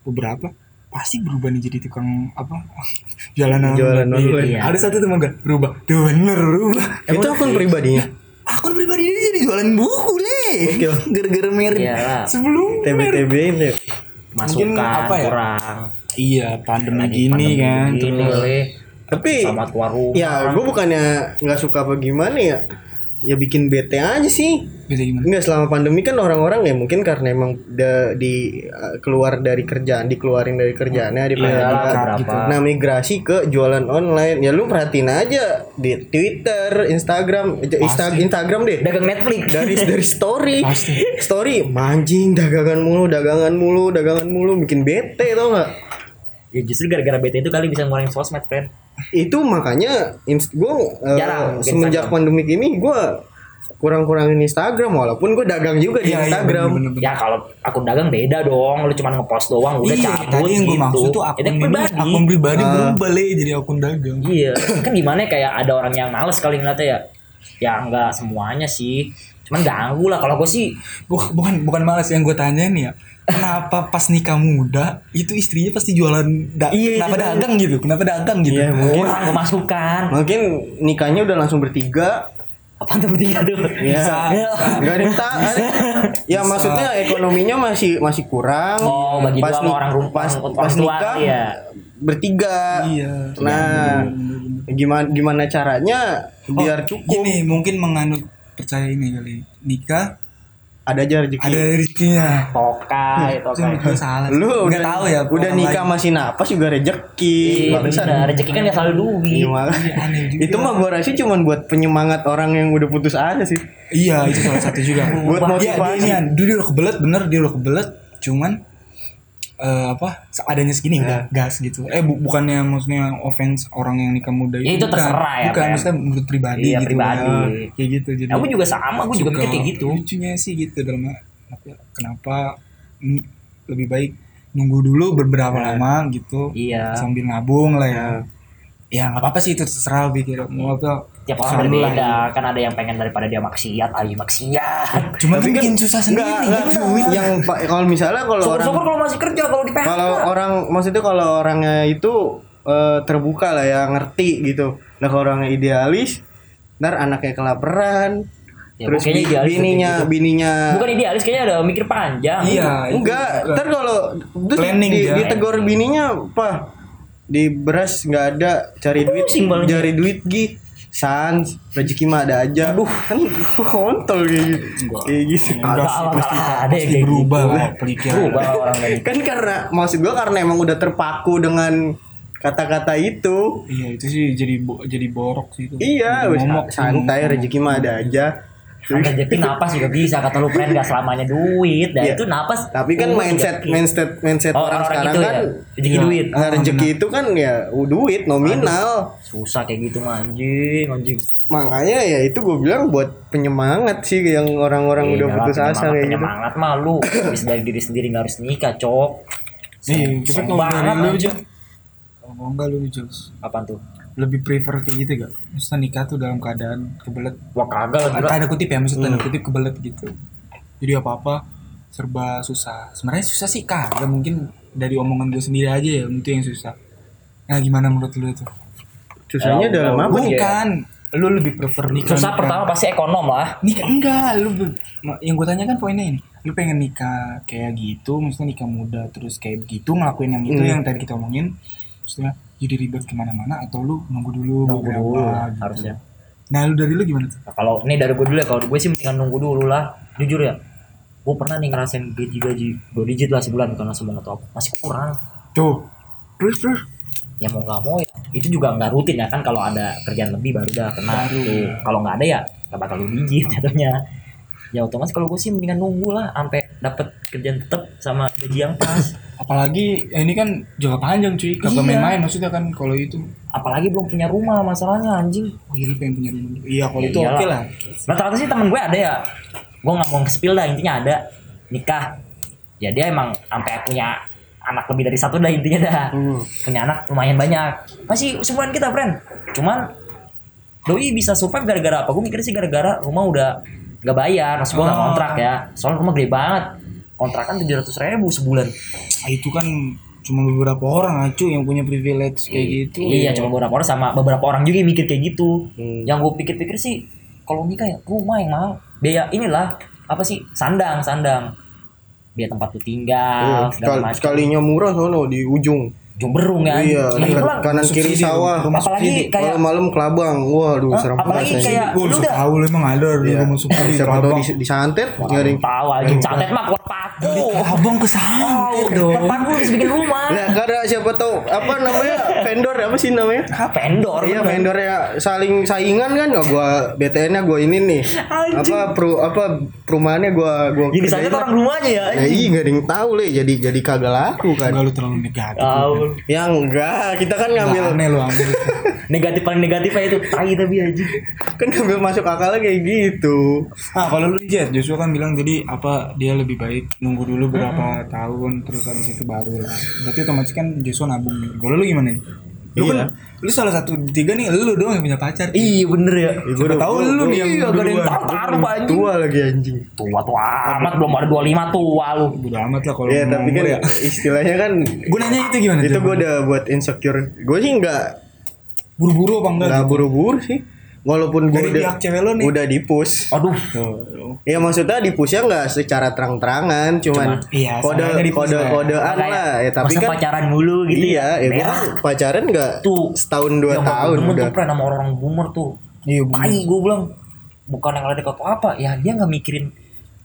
Beberapa pasti berubah nih jadi tukang apa jalanan Jualan Iya. online. ada satu teman gak berubah. Tuh bener berubah. Itu akun pribadinya? Akun pribadi dia jadi jualan buku leh gara-gara merit Iyalah. sebelum merit. TB-TB ini. Masukan apa ya? kurang. Iya pandemi Lagi gini pandemi kan terus. Le. Tapi sama keluar rumah ya gue bukannya nggak suka apa gimana ya ya bikin bete aja sih Beda gimana? Enggak selama pandemi kan orang-orang ya mungkin karena emang udah di uh, keluar dari kerjaan, dikeluarin dari kerjaannya di Iya, gitu. Nah, migrasi ke jualan online. Ya lu perhatiin aja di Twitter, Instagram, eh, Insta- Instagram deh. dagang Netflix Dari dari story. Pasti. Story manjing dagangan mulu, dagangan mulu, dagangan mulu bikin bete tau nggak? ya justru gara-gara bete itu kali bisa ngurangin sosmed friend Itu makanya gue Jarang, semenjak pandemik ini gue kurang-kurangin Instagram walaupun gue dagang juga di Iya, iya, Instagram. bener-bener. ya kalau akun dagang beda dong lu cuma ngepost doang udah iya, cabut tadi yang gue gitu maksud tuh akun itu ini, pribadi akun pribadi Ah. berubah jadi akun dagang. iya kan gimana ya, kayak ada orang yang males kali ngeliatnya ya ya enggak semuanya sih cuman ganggu lah kalau gue sih Bukan bukan bukan malas yang gue tanya nih ya. Kenapa pas nikah muda itu istrinya pasti jualan da Iya, kenapa itu dagang gitu? Kenapa dagang gitu? Iya, mungkin kurang kemasukan Mungkin nikahnya udah langsung bertiga. apa tuh bertiga tuh Ya, Ya. nggak ada. Ya maksudnya ekonominya masih masih kurang. Oh, bagi dua sama ni- orang rumah pas, orang pas tua nikah kali ya. bertiga. Iya. Nah, gimana gimana caranya biar Oh, cukup? Gini, mungkin menganut percaya ini kali. Nikah Ada aja rezeki. ada rezekinya. tokai tokai Itu salah. sih. Lu nggak udah, tahu ya. Udah nikah lain. masih napas juga rezeki. Iya, Bangsat. bener. rezeki kan gak selalu duit Iya, makanya. Iya, aneh juga. Itu mah gua rasa cuman buat penyemangat orang yang udah putus asa sih. Iya, itu salah satu juga. Buat Iya, dia, motivasi. dia, dia udah kebelet bener, dia udah kebelet. Cuman eh, apa adanya segini udah gas gitu. Eh bu- bukannya maksudnya offense orang yang nikah muda itu. Ya, itu bukan. terserah ya, Bukan, maksudnya menurut pribadi Iya, gitu. pribadi. Ya, kayak gitu jadi. aku juga sama aku juga mikir kayak gitu Lucunya sih gitu dalam ya, kenapa lebih baik nunggu dulu beberapa lama gitu. iya Sambil nabung lah ya. Ya nggak apa-apa sih itu terserah pikir mau apa. tiap terserah orang berbeda gitu. kan ada yang pengen daripada dia maksiat ayo maksiat Cuma Tapi kan bikin susah sendiri. Enggak, enggak. Yang kalau misalnya kalau orang kalau masih kerja kalau di PHK kalau orang maksudnya kalau orangnya itu eh, terbuka lah ya ngerti gitu nah kalau orangnya idealis ntar anaknya kelaparan Ya, terus bi- idealis bininya gitu. bininya bukan idealis kayaknya ada mikir panjang Iya, enggak ntar kalau terus di, ditegur bininya apa di beras nggak ada cari duit dia. cari duit gi sans rezeki mah ada aja aduh kan kontol kayak gitu kayak gitu Ada sih, pasti- ada pasti kayak berubah gitu. lah pemikiran. berubah orang kayak gitu kan karena maksud gua karena emang udah terpaku dengan kata-kata itu Iya itu sih jadi bo- jadi borok sih itu. Iya, sih, santai rezeki mah ada aja. Kan rezeki napas juga bisa kata lu friend gak selamanya duit dan Iya. itu napas Tapi kan mindset mindset mindset Oh, orang orang-orang sekarang gitu kan ya rezeki Iya. duit nah, rezeki itu kan ya duit nominal. susah kayak gitu mah, anjing anjing Makanya ya itu gue bilang buat penyemangat sih yang orang-orang udah Iya, putus asa penyemangat- kayak gitu. penyemangat mah lu bisa dari diri sendiri gak harus nikah cok kalau dari banget lu aja. Kalau enggak lu Jels. apaan tuh Lebih prefer kayak gitu gak? Maksudnya nikah tuh dalam keadaan kebelet. wah kagak lah. Tanda kutip ya, maksudnya Hmm. tanda kutip kebelet gitu. Jadi apa-apa serba susah. Sebenarnya susah sih kagak mungkin dari omongan gue sendiri aja ya itu yang susah. Nah gimana menurut lu tuh? Susahnya Ya, dalam udah, apa? Bukan, lu lebih prefer nikah. susah nikah- pertama pasti ekonom lah nikah enggak lu yang gue tanya kan poinnya ini lu pengen nikah kayak gitu maksudnya nikah muda terus kayak gitu ngelakuin yang itu Hmm. yang tadi kita omongin maksudnya jadi ribet ke mana-mana atau lu nunggu dulu nunggu beberapa dulu gitu. harusnya nah lu dari lu gimana tuh Nah, kalau ini dari gue dulu ya, kalau gue sih mendingan nunggu dulu lah. Jujur ya, gue pernah nih ngerasain gaji-gaji dua digit lah sebulan karena semua atau apa masih kurang. tuh terus terus Ya mau nggak mau ya, itu juga nggak rutin ya kan kalau ada kerjaan lebih baru dah kena Baru. tuh. Kalau nggak ada ya nggak bakal dua digit jatuhnya. Ya otomatis kalau gue sih mendingan nunggu lah sampai dapet kerjaan tetap sama gaji yang pas. apalagi ya ini kan jangka panjang cuy kagak Iya. main-main maksudnya kan kalau itu Apalagi belum punya rumah masalahnya anjing. oh iya pengen punya rumah iya kalau Ya itu oke lah Rata-rata sih temen gue ada ya. Gue nggak mau spill dah intinya ada nikah. Ya dia emang sampai punya anak lebih dari satu dah intinya dah. Hmm. Punya anak lumayan banyak. Masih seumuran kita friend. Cuman doi bisa survive gara-gara apa? Gue mikirnya sih gara-gara rumah udah nggak bayar. Maksud gue nggak Oh. kontrak ya. Soalnya rumah gede banget. Kontrakan tujuh ratus ribu sebulan. Nah, itu kan cuma beberapa orang acu yang punya privilege kayak gitu Iya, cuma beberapa orang sama beberapa orang juga yang mikir kayak gitu. Hmm. Yang gue pikir-pikir sih kalau nikah ya rumah yang mahal. Biaya inilah apa sih sandang sandang. Biaya tempat lu tinggal Iya, segala sekal- sekalinya murah sono di ujung. Jumberung ya. Iya, Lagi dekat pulang. kanan kiri subsidi, sawah. Apalagi kayak Malam-malam kelabang. Waduh, serem Apalagi banget. kayak Gue lu udah udah tahu lu emang ada di Iya. rumah Abang. di- disantet nggak ada yang tahu aja catet mah kuat paku. Abang kesantet dong. Kuat paku bisa bikin rumah. Nah, karena siapa tahu apa namanya vendor apa sih namanya? Ah, vendor. Iya vendor ya saling saingan kan oh, gua BTN-nya gua ini nih. Anjing. Apa pro apa perumahannya gua gua Jadi saja lah. orang rumahnya ya. Ya iya gak ada yang tahu le jadi jadi kagak laku kan. Enggak lu terlalu negatif. Ya enggak, kita kan ngambil aneh lu aneh. Negatif paling negatifnya itu tai tapi aja. kan ngambil masuk akalnya kayak gitu. Ah kalau lu Jet, Joshua kan bilang jadi apa dia lebih baik nunggu dulu berapa tahun terus habis itu baru lah. Berarti otomatis kan Joshua nabung. Kalau lu gimana? Lu Iya. kan lu salah satu di tiga nih lu doang yang punya pacar. Iya bener ya. Siapa tahu lu nih yang Iya, gak ada yang tahu taruh anjing. Tua lagi anjing. Tua tua amat belum ada 25 tua lu. Bodo amat lah kalau Ya ngomong tapi kan ya. istilahnya kan Gue nanya itu gimana? itu gua udah buat insecure. Gue sih enggak buru-buru apa enggak? enggak buru-buru sih. Walaupun gue udah nih. udah di push. Aduh. Ya maksudnya di pushnya nggak secara terang-terangan, cuman iya, kode kode lah. kodean lah. Ya tapi kan pacaran mulu gitu iya, ya Merah. kan pacaran nggak Tuh. setahun dua Yang tahun udah. tuh pernah sama orang-orang boomer tuh. Iya, gue bilang bukan yang ledek atau apa ya dia nggak mikirin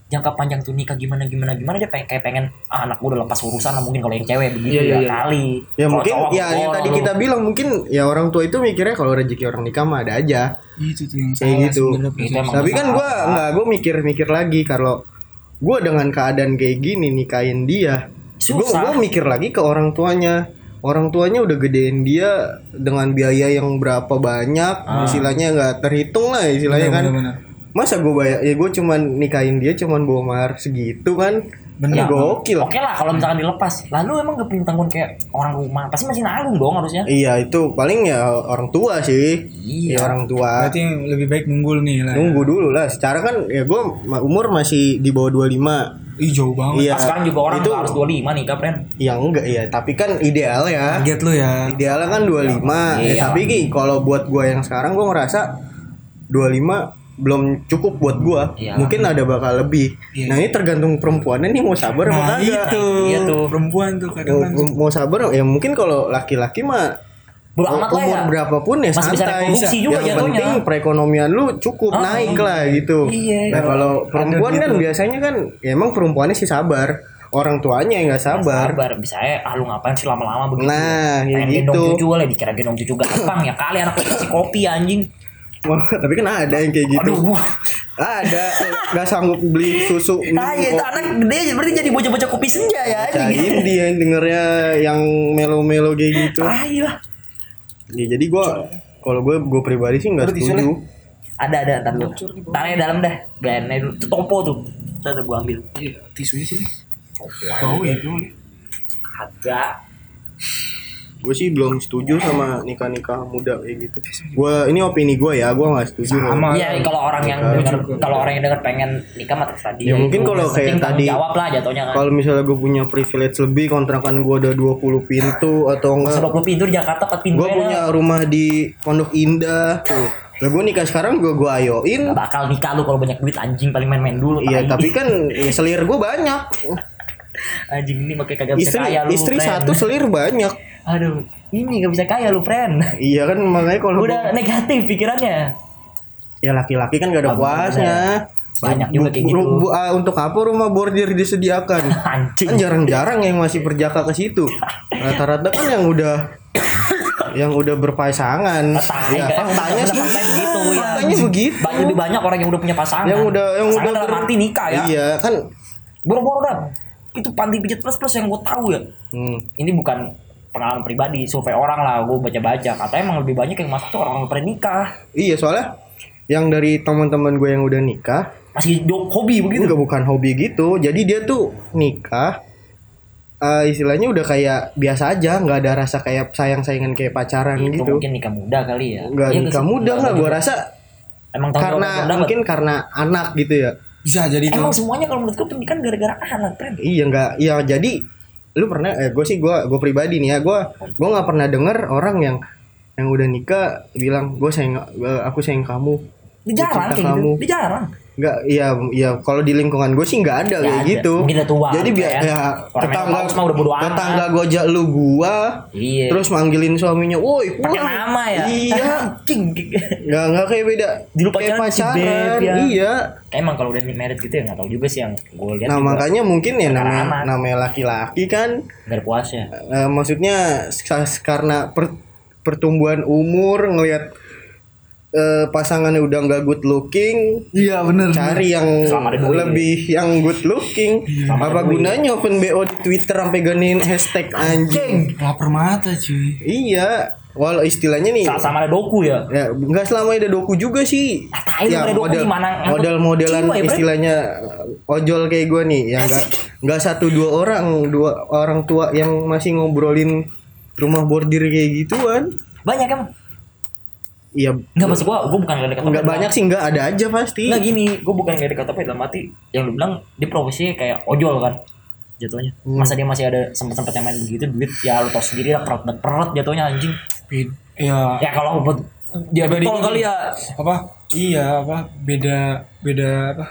jangka panjang tuh nikah gimana gimana gimana dia pengen kayak pengen ah, anak gue udah lepas urusan lah mungkin kalau yang cewek begitu Iya, iya, ya iya. kali Ya Kalau mungkin cowok, ya yang oh, tadi lu- kita bilang mungkin ya orang tua itu mikirnya kalau rezeki orang nikah mah ada aja. Itu tuh yang Kayak salah gitu. Tapi kan gua nggak gue mikir-mikir lagi kalau gua dengan keadaan kayak gini nikahin dia. Gue Susah. mikir lagi ke orang tuanya. Orang tuanya udah gedein dia dengan biaya yang berapa banyak, istilahnya nggak terhitung lah istilahnya kan. Ah. Bener-bener. Masa gue bayar ya gue cuman nikahin dia cuman bawa mahar segitu kan. Bener. Ya, gokil. Oke lah kalau misalkan dilepas. Lalu emang gak punya tanggungan kayak orang rumah. Pasti masih nanggung dong harusnya. Iya itu paling ya orang tua sih. Iya. Ya orang tua. Berarti lebih baik nunggul nih lah. Nunggu dulu lah. Secara kan ya gue umur masih di bawah 25. Ih jauh banget. Iya. Nah, sekarang juga orang itu harus 25 nih kapren. ya enggak ya, tapi kan ideal ya. Target lu ya. Idealnya kan 25. Ya, Iya. tapi Ki, kalau buat gua yang sekarang gua ngerasa 25 belum cukup buat gua. Iya. Mungkin ada bakal lebih. Iya. Nah, ini tergantung perempuannya nih mau sabar apa Nah kagak. itu. Iya tuh. Perempuan tuh kadang. Mau, mau sabar ya mungkin kalau laki-laki mah Bodo amat lah umur ya. berapapun ya Masih bisa santai. reproduksi juga yang jatuhnya. penting perekonomian lu cukup Ah, naik lah gitu. Iya. Nah kalau perempuan Ada kan gitu. biasanya kan ya emang perempuannya sih sabar, orang tuanya yang nggak sabar. Sabar, bisa ya, ah lu ngapain sih lama-lama begitu? Nah, ya Pengen gitu. gendong cucu lah, dikira gendong cucu gampang ya kali anak kopi anjing. Wah, tapi kan ada yang kayak gitu. Aduh, gua. Ada nggak sanggup beli susu. Ah, iya, itu anak gede berarti jadi bocah-bocah kopi senja ya anjing. Cain dia yang dengernya yang melo-melo kayak gitu. Ah, iya. Ya, jadi gua kalau gue gue pribadi sih nggak setuju. Ada ada ntar. Taruhnya dalam dah. Biarin dulu. Itu topo tuh. Ntar gua ambil. Iya, tisunya sini. Bau ya tuh. Kagak. Gue sih belum setuju sama nikah-nikah muda kayak gitu. Gua ini opini gue ya, gue nggak setuju. Sama. Iya, kalau orang yang Nikah denger, kalau orang yang denger pengen nikah mah terserah dia. Ya, mungkin kalau kayak tadi- jawab lah jatuhnya kan. Kalau misalnya gue punya privilege lebih, kontrakan gue ada 20 pintu atau enggak 20 pintu di Jakarta 4 pintu gue ya, punya rumah di Pondok Indah tuh. Lah gue nikah sekarang gue gue ayoin. Gak bakal nikah lu kalau banyak duit anjing paling main-main dulu. Iya, tapi kan ya, selir gue banyak. anjing ini makanya kagak bisa Istri kaya lu. istri satu selir banyak. Aduh, ini gak bisa kaya lu, friend. Iya kan makanya kalau Udah gua- negatif pikirannya. ya laki-laki kan gak ada Oh, puasnya. Banyak juga kayak gitu. bu- ah, untuk apa rumah bordir disediakan? Anjing. kan jarang-jarang yang masih berjaka ke situ. Rata-rata kan yang udah yang udah berpasangan. Tai, ya, kayak faktanya udah sih faktanya begitu ya. Faktanya begitu. Banyak lebih banyak orang yang udah punya pasangan. Yang udah yang Pasangan udah dalam ber- arti nikah ya. Iya, kan Boro-boro dah. Itu panti pijat plus plus yang gue tahu ya. hmm, Ini bukan pengalaman pribadi, survei orang lah, gue baca-baca. Katanya emang lebih banyak yang masuk tuh orang-orang pernah nikah. iya soalnya yang dari teman-teman gue yang udah nikah Masih do- hobi begitu. Enggak bukan hobi gitu. Jadi dia tuh nikah eh, istilahnya udah kayak biasa aja, nggak ada rasa kayak sayang-sayangan kayak pacaran Itu gitu. mungkin nikah muda kali ya. Nggak Iya nikah muda nggak, gua rasa Emang tahun karena mungkin karena anak gitu ya. Bisa jadi tuh. Emang semuanya kalau menurut gue pernikahan gara-gara anak, friend. Iya nggak, iya jadi lu pernah, eh, gue sih gue gue pribadi nih ya, gue gue nggak pernah denger orang yang yang udah nikah bilang gue sayang, gua- aku sayang kamu. Jarang kayak kamu. gitu. Jarang. Nggak, iya, iya. Kalau di lingkungan gue sih nggak ada Nggak kayak ada. gitu. Mungkin udah tua Jadi gitu biar ya. ya, tetangga mah udah bodo amat. tetangga gojak lu gua, Iya. terus manggilin suaminya, woi pakai pulang." nama ya. Iya. King. Nggak nggak kayak beda. Dulu kayak pacaran si pacaran. Beb, ya. Iya. Kayak emang kalau udah married gitu ya nggak tahu juga sih yang gue lihat. Nah makanya mungkin ya namanya namanya laki-laki kan, nggak ada puasnya. eh, maksudnya karena per- pertumbuhan umur ngelihat eh, pasangannya udah nggak good looking, Iya bener. cari yang lebih yang good looking. Apa gunanya open BO di Twitter sampai ganin hashtag anjing? Lapar mata cuy. Iya, walau istilahnya nih. Sa- Sama ada doku ya. Ya, nggak selama ada doku juga sih. Ah, tai lu ada doku gimana? Ngangkut model-modelan ya, istilahnya uh, ojol kayak gue nih, yang nggak nggak satu dua orang, dua orang tua yang masih ngobrolin rumah bordir kayak gituan. Banyak emang. Iya, Enggak maksud gua, gua bukan gak dekat nggak banyak sih, nggak ada aja pasti. Enggak gini, gua bukan gak dekat tapi dalam arti yang lu bilang dia profesinya kayak ojol kan jatuhnya. Hmm. Masa dia masih ada sempet-sempetnya main begitu duit ya lu tau sendiri lah perut perut jatuhnya anjing. Iya. Ya kalau buat dia ini. kali ya. apa iya apa beda beda apa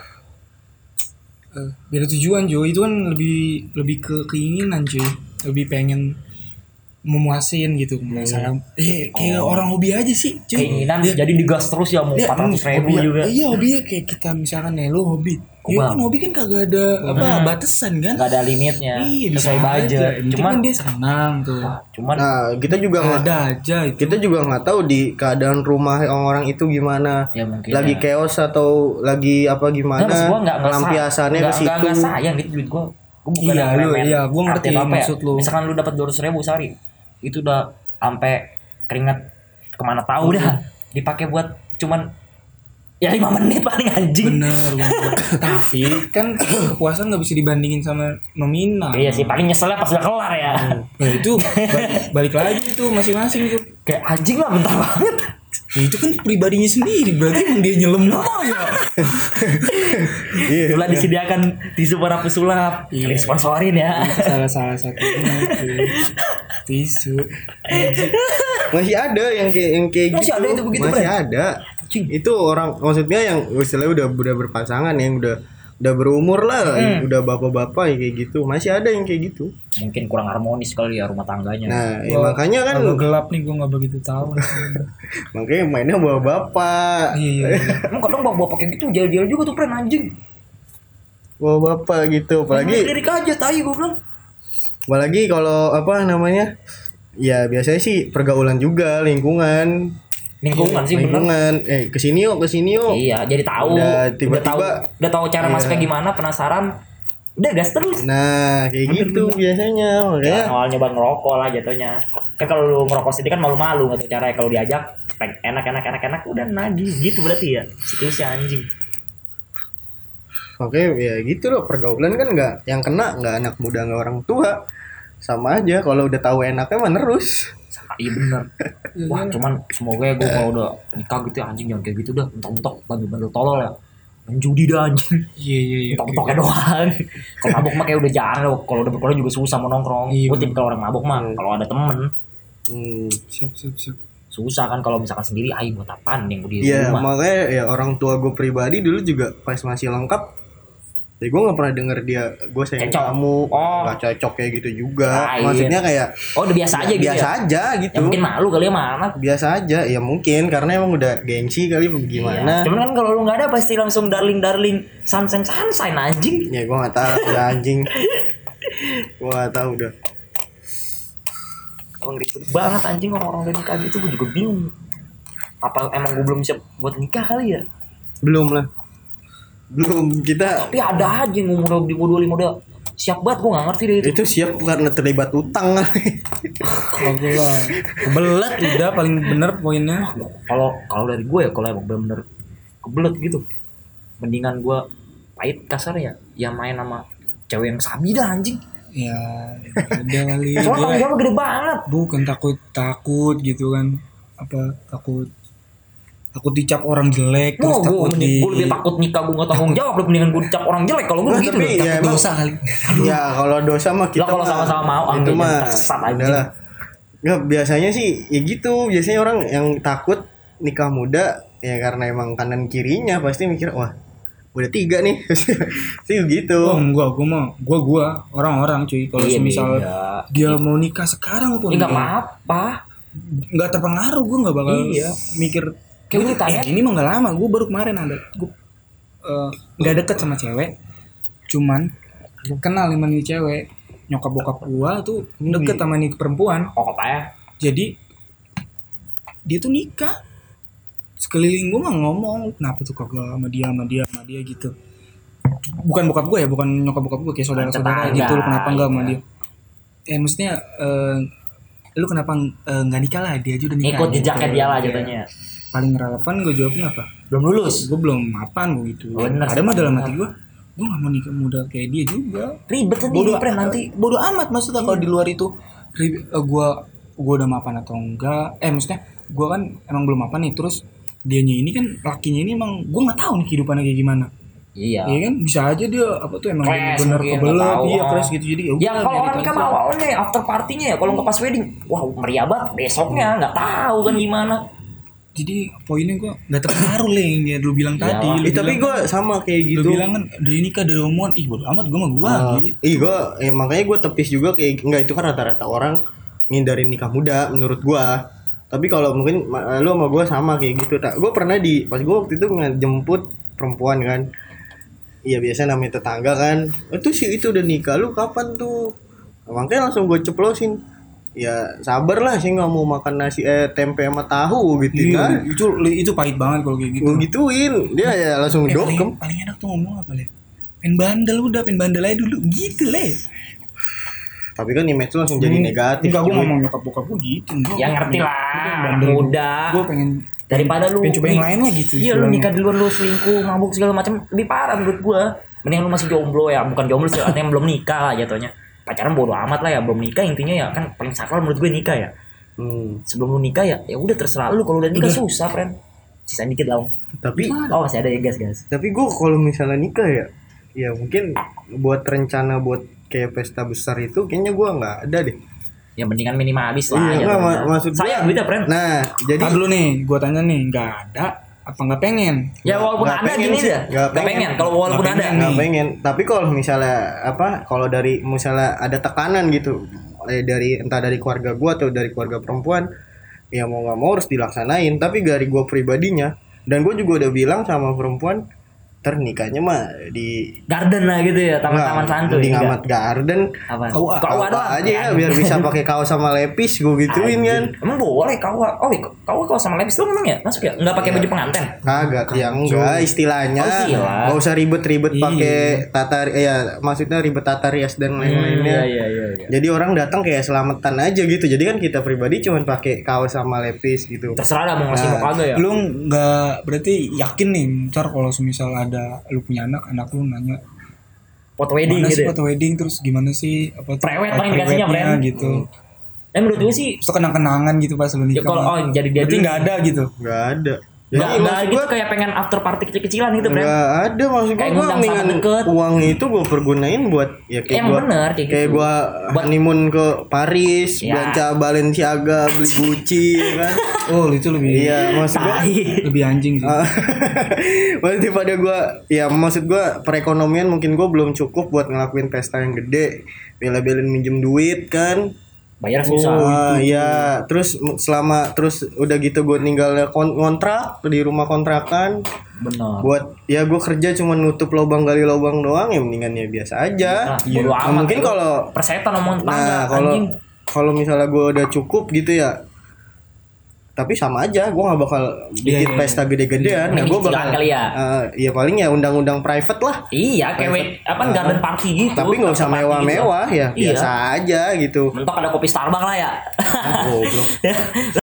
Eh, beda tujuan Jo itu kan lebih lebih ke keinginan cuy lebih pengen memuasin gitu misalnya eh kayak orang hobi aja sih cuy Keinginan Dia- jadi digas terus ya mau dia- 400 ribu hobi- juga. iya hobi kayak kita misalkan nih lo hobi ya Kubang. kan hobi kan kagak ada apa batasan kan Enggak ada limitnya. iya bisa sesuai aja budget. Penting Cuman kan dia senang tuh cuman Nah, kita juga nggak ada aja itu kita juga nggak tahu di keadaan rumah orang itu gimana. ya mungkin lagi ya. chaos atau lagi apa gimana? Maksud gua sa- Pelampiasannya ke nggak- nggak- situ. nggak sayang gitu duit gua. Gua bukan Iya, lu- iya, gua ngerti ya? maksud lu. Misalkan lu dapat 200 ribu sehari, itu udah sampai keringat ke mana tahu dah dipakai buat cuman ya lima menit paling anjing. bener bener tapi kan kepuasan nggak bisa dibandingin sama nominal Iya sih paling nyeselnya pas udah kelar ya. Nah itu balik, balik lagi tuh masing-masing tuh. Kayak anjing lah bentar banget. Ya, itu kan pribadinya sendiri berarti emang dia nyelam nama ya. Iya. Ulah disediakan tisu para pesulap. Iya. Disponsorin ya. Itu salah salah itu. Tisu. Masih ada yang kayak yang kayak Masih gitu. ada itu begitu, Masih ada. Itu orang maksudnya yang istilahnya udah udah berpasangan yang udah udah berumur lah, Hmm. udah bapak-bapak ya kayak gitu. Masih ada yang kayak gitu. Mungkin kurang harmonis kali ya rumah tangganya. Nah, ya makanya kan Kalau gelap nih gue nggak begitu tahu. makanya mainnya bawa bapak. iya iya. iya. Emang kadang bawa pakai gitu jalan-jalan juga tuh pren anjing. Bawa bapak gitu. Apalagi lirik aja tai gua bilang. apalagi kalau apa namanya? Ya biasanya sih pergaulan juga, lingkungan. Lingkungan sih bener. lingkungan. Eh, ke sini yuk, ke sini yuk. Iya, jadi tahu. Udah Udah tiba-tiba- tahu, udah tahu cara Iya. masuknya gimana, penasaran. Udah gas terus. Nah, kayak gitu biasanya. Makanya Ya, awal nyoba ngerokok lah jatuhnya. Kan kalau lu ngerokok sendiri kan malu-malu nggak tahu caranya kalau diajak enak enak enak enak udah nagih gitu berarti ya siklusnya anjing Oke ya gitu loh pergaulan kan nggak yang kena nggak anak muda nggak orang tua sama aja kalau udah tahu enaknya mah nerus. Iya bener. Wah cuman semoga ya gue kalau udah nikah gitu ya anjing jangan kayak gitu dah. Mentok-mentok bandel-bandel tolol ya. Main judi dah anjing. Iya iya iya. mentok-mentoknya doang. Kalau mabuk mah kayak udah jarang loh. kalau udah berkeluarga juga susah mau nongkrong. Iya, gue tipikal orang mabuk mah kalau ada temen. Hmm. Siap siap siap. susah kan kalau misalkan sendiri ayo buat apaan yang gue di Iya rumah? makanya ya orang tua gue pribadi dulu juga pas masih lengkap ya gue nggak pernah denger dia gue sayang Cocok. kamu Oh. nggak cocok kayak gitu juga Nah, iya. maksudnya kayak oh udah biasa aja gitu biasa ya aja gitu ya mungkin malu kali ya mana biasa aja ya mungkin karena emang udah gengsi kali gimana Iya. Cuman kan kalau lu nggak ada pasti langsung darling darling sunshine sunshine anjing. ya gue nggak tahu udah anjing gue nggak tahu udah Emang ribet banget anjing orang-orang udah nikah gitu gue juga bingung. Apa emang gue belum siap buat nikah kali ya? belum lah belum kita Tapi ada aja yang umur di umur 25 udah siap banget gue gak ngerti deh itu. itu siap karena terlibat utang Kagak lah. Kebelet udah paling bener poinnya. Kalau kalau dari gue ya kalau emang bener-bener kebelet gitu. Mendingan gue pahit kasar ya, yang main sama cewek yang sabi dah anjing. Ya udah kali. Soalnya tanggung jawabnya gede banget. bukan takut takut gitu kan. Apa takut takut dicap orang jelek terus gue takut di gue lebih takut nikah gue gak tanggung jawab lebih mendingan gue dicap orang jelek kalau gue Nah, gitu. tapi dah. ya takut emang- dosa kali. ya kalau dosa mah kita Lah, kalau mah- sama-sama mau, itu mah anjing. udahlah. Nggak, biasanya sih ya gitu biasanya orang yang takut nikah muda ya karena emang kanan kirinya pasti mikir wah udah tiga nih sih gitu Oh enggak, gua mah gua gua orang-orang cuy. Kalau Iya, semisal iya. dia mau nikah sekarang pun Ya nggak dia apa-apa. nggak terpengaruh gue nggak bakal Iya. mikir Kayak ini tanya. eh, ini mah nggak lama. Gue baru kemarin ada. Gue eh, nggak deket sama cewek. Cuman kenal sama nih cewek. Nyokap bokap gua tuh deket sama nih perempuan. Pokok apa ya? jadi dia tuh nikah. Sekeliling gue mah ngomong kenapa tuh kagak sama dia sama dia sama dia? gitu. Bukan bokap gue ya bukan nyokap bokap gue kayak saudara-saudara Tetangga, gitu. Lu kenapa enggak sama iya. dia? Eh maksudnya eh, lu kenapa nggak nikah lah? Dia aja udah nikah. Ikut gitu. jejaknya dia lah jatuhnya. Paling relevan gue jawabnya apa? Belum lulus. gue belum mapan gue gitu. Bener, ada mah dalam hati gue gue gak mau nikah muda kayak dia juga. Ribet kan bodoh Pren, nanti. bodoh amat maksudnya kalau di luar itu. Ri- eh, gua gua udah mapan atau enggak? Eh maksudnya gua kan emang belum mapan nih terus dianya ini kan lakinya ini emang gua nggak tahu nih kehidupannya kayak gimana. Iya. Iya kan? Bisa aja dia apa tuh emang Crash bener kebelet. iya crash gitu. Jadi Ya udah, kalau orang nikah mah awalnya ya, after partinya ya, kalau nggak pas wedding, wah meriah banget. Besoknya nggak tahu kan gimana. Jadi poinnya gua nggak terpengaruh leh yang kayak lu bilang tadi lu Eh, tapi bilang- gue sama kayak lu gitu bilang kan dari nikah dari omongan ih bodo amat gua mah gua Ah, gitu Iya gue eh, makanya gue tepis juga kayak enggak itu kan rata-rata orang ngindarin nikah muda menurut gua. Tapi kalau mungkin ma- lu sama gua sama kayak gitu. Tak, gue pernah di pas gue waktu itu ngejemput perempuan kan. Iya biasa namanya tetangga kan. Itu sih itu udah nikah lu kapan tuh? Makanya langsung gue ceplosin. Ya sabar lah sih nggak mau makan nasi eh tempe sama tahu gitu kan. iya, itu itu pahit banget kalau kayak gitu Gue gituin dia ya langsung Eh, paling, dokem. paling enak tuh ngomong apa le pengen bandel udah pengen bandel aja dulu gitu le Tapi kan image lu langsung jadi negatif. Enggak, gue ngomong nyokap bokap gue gitu. Enggak, Ya ngerti lah, muda. Gue pengen Daripada lu pengen coba yang lain lah gitu. Iya lu nikah di luar lu selingkuh, mabuk segala macam lebih parah menurut gua. Mending lu masih jomblo ya, bukan jomblo sih, artinya belum nikah lah jatuhnya. Pacaran bodo amat lah ya, belum nikah intinya ya kan paling sakral menurut gue nikah ya. Hmm. Sebelum lu nikah ya, ya udah terserah lu kalau udah nikah susah, friend. Sisa dikit lah. Tapi Oh, masih ada ya, guys, guys. tapi gue kalau misalnya nikah ya ya mungkin buat rencana buat kayak pesta besar itu kayaknya gue nggak ada deh Ya mendingan minimalis lah Iya, ya. ma- maksud saya duitnya, friend. nah jadi dulu nih, gue tanya nih, nggak ada apa nggak pengen? Ya walaupun ada pengen gini sih, dah. nggak Gak pengen. Kalau walaupun Nggak ada. pengen. nggak pengen tapi kalau misalnya apa kalau dari misalnya ada tekanan gitu eh, dari entah dari keluarga gue atau dari keluarga perempuan ya mau nggak mau harus dilaksanain tapi dari gue pribadinya dan gue juga udah bilang sama perempuan ternikahnya mah di Garden lah gitu ya, taman-taman santuy. di enggak? ngamat garden Apa? Kau- kau aja ya biar bisa pakai kaos sama lepis gue gituin kan. Emang boleh kau Oh, kau kau sama lepis lu memang ya? Masuk ya? Enggak pakai baju pengantin. kagak ya enggak istilahnya Oh, istilah. nggak usah ribet-ribet Iya. pakai tata eh, ya maksudnya ribet tata rias dan lain-lainnya iya iya iya. jadi orang datang kayak selamatan aja gitu jadi kan kita pribadi cuman pakai kaos sama lepis gitu Terserah lah mau ngasih mau kagak ya. Lu nggak berarti yakin nih, ntar kalau semisal ada lu punya anak, anak lu nanya Foto wedding mana gitu. sih ya. foto wedding terus gimana sih apa tuh, Prewed paling dikasihnya, friend. gitu. Dan menurut gue sih Terus kenang-kenangan gitu pas lu ya nikah. kalau oh jadi dia berarti nggak ada gitu. nggak ada Nggak, jadi nggak maksud gitu gua kayak pengen after party kecil-kecilan gitu, Bro. nggak ada maksud gua Kayak gua mendingan uang itu gua pergunain buat ya kayak Emang gua bener kayak kayak gitu. gua Buat- honeymoon ke Paris Ya. belanja Balenciaga beli Gucci ya kan Oh, itu lebih iya maksud gua Tai. lebih anjing sih. Ah. Maksudnya pada gua ya maksud gua perekonomian mungkin gua belum cukup buat ngelakuin pesta yang gede bela-belain minjem duit kan Bayar susah. Ah, iya. Terus selama terus udah gitu gue tinggal kon- kontrak di rumah kontrakan. Benar. buat ya gue kerja cuma nutup lubang gali lubang doang ya mendingan ya biasa aja. Nah, bodo Nah, mungkin kalau persetan tetangga nah kalau kalau misalnya gue udah cukup gitu ya tapi sama aja gue nggak bakal bikin iya, iya. pesta gede-gedean Mending gue bakal kali ya. Eh, ya paling ya undang-undang private lah Iya, kayak apa garden party gitu. tapi nggak usah party gitu. mewah-mewah ya Iya. biasa aja gitu Mentok ada kopi Starbucks lah ya. Goblok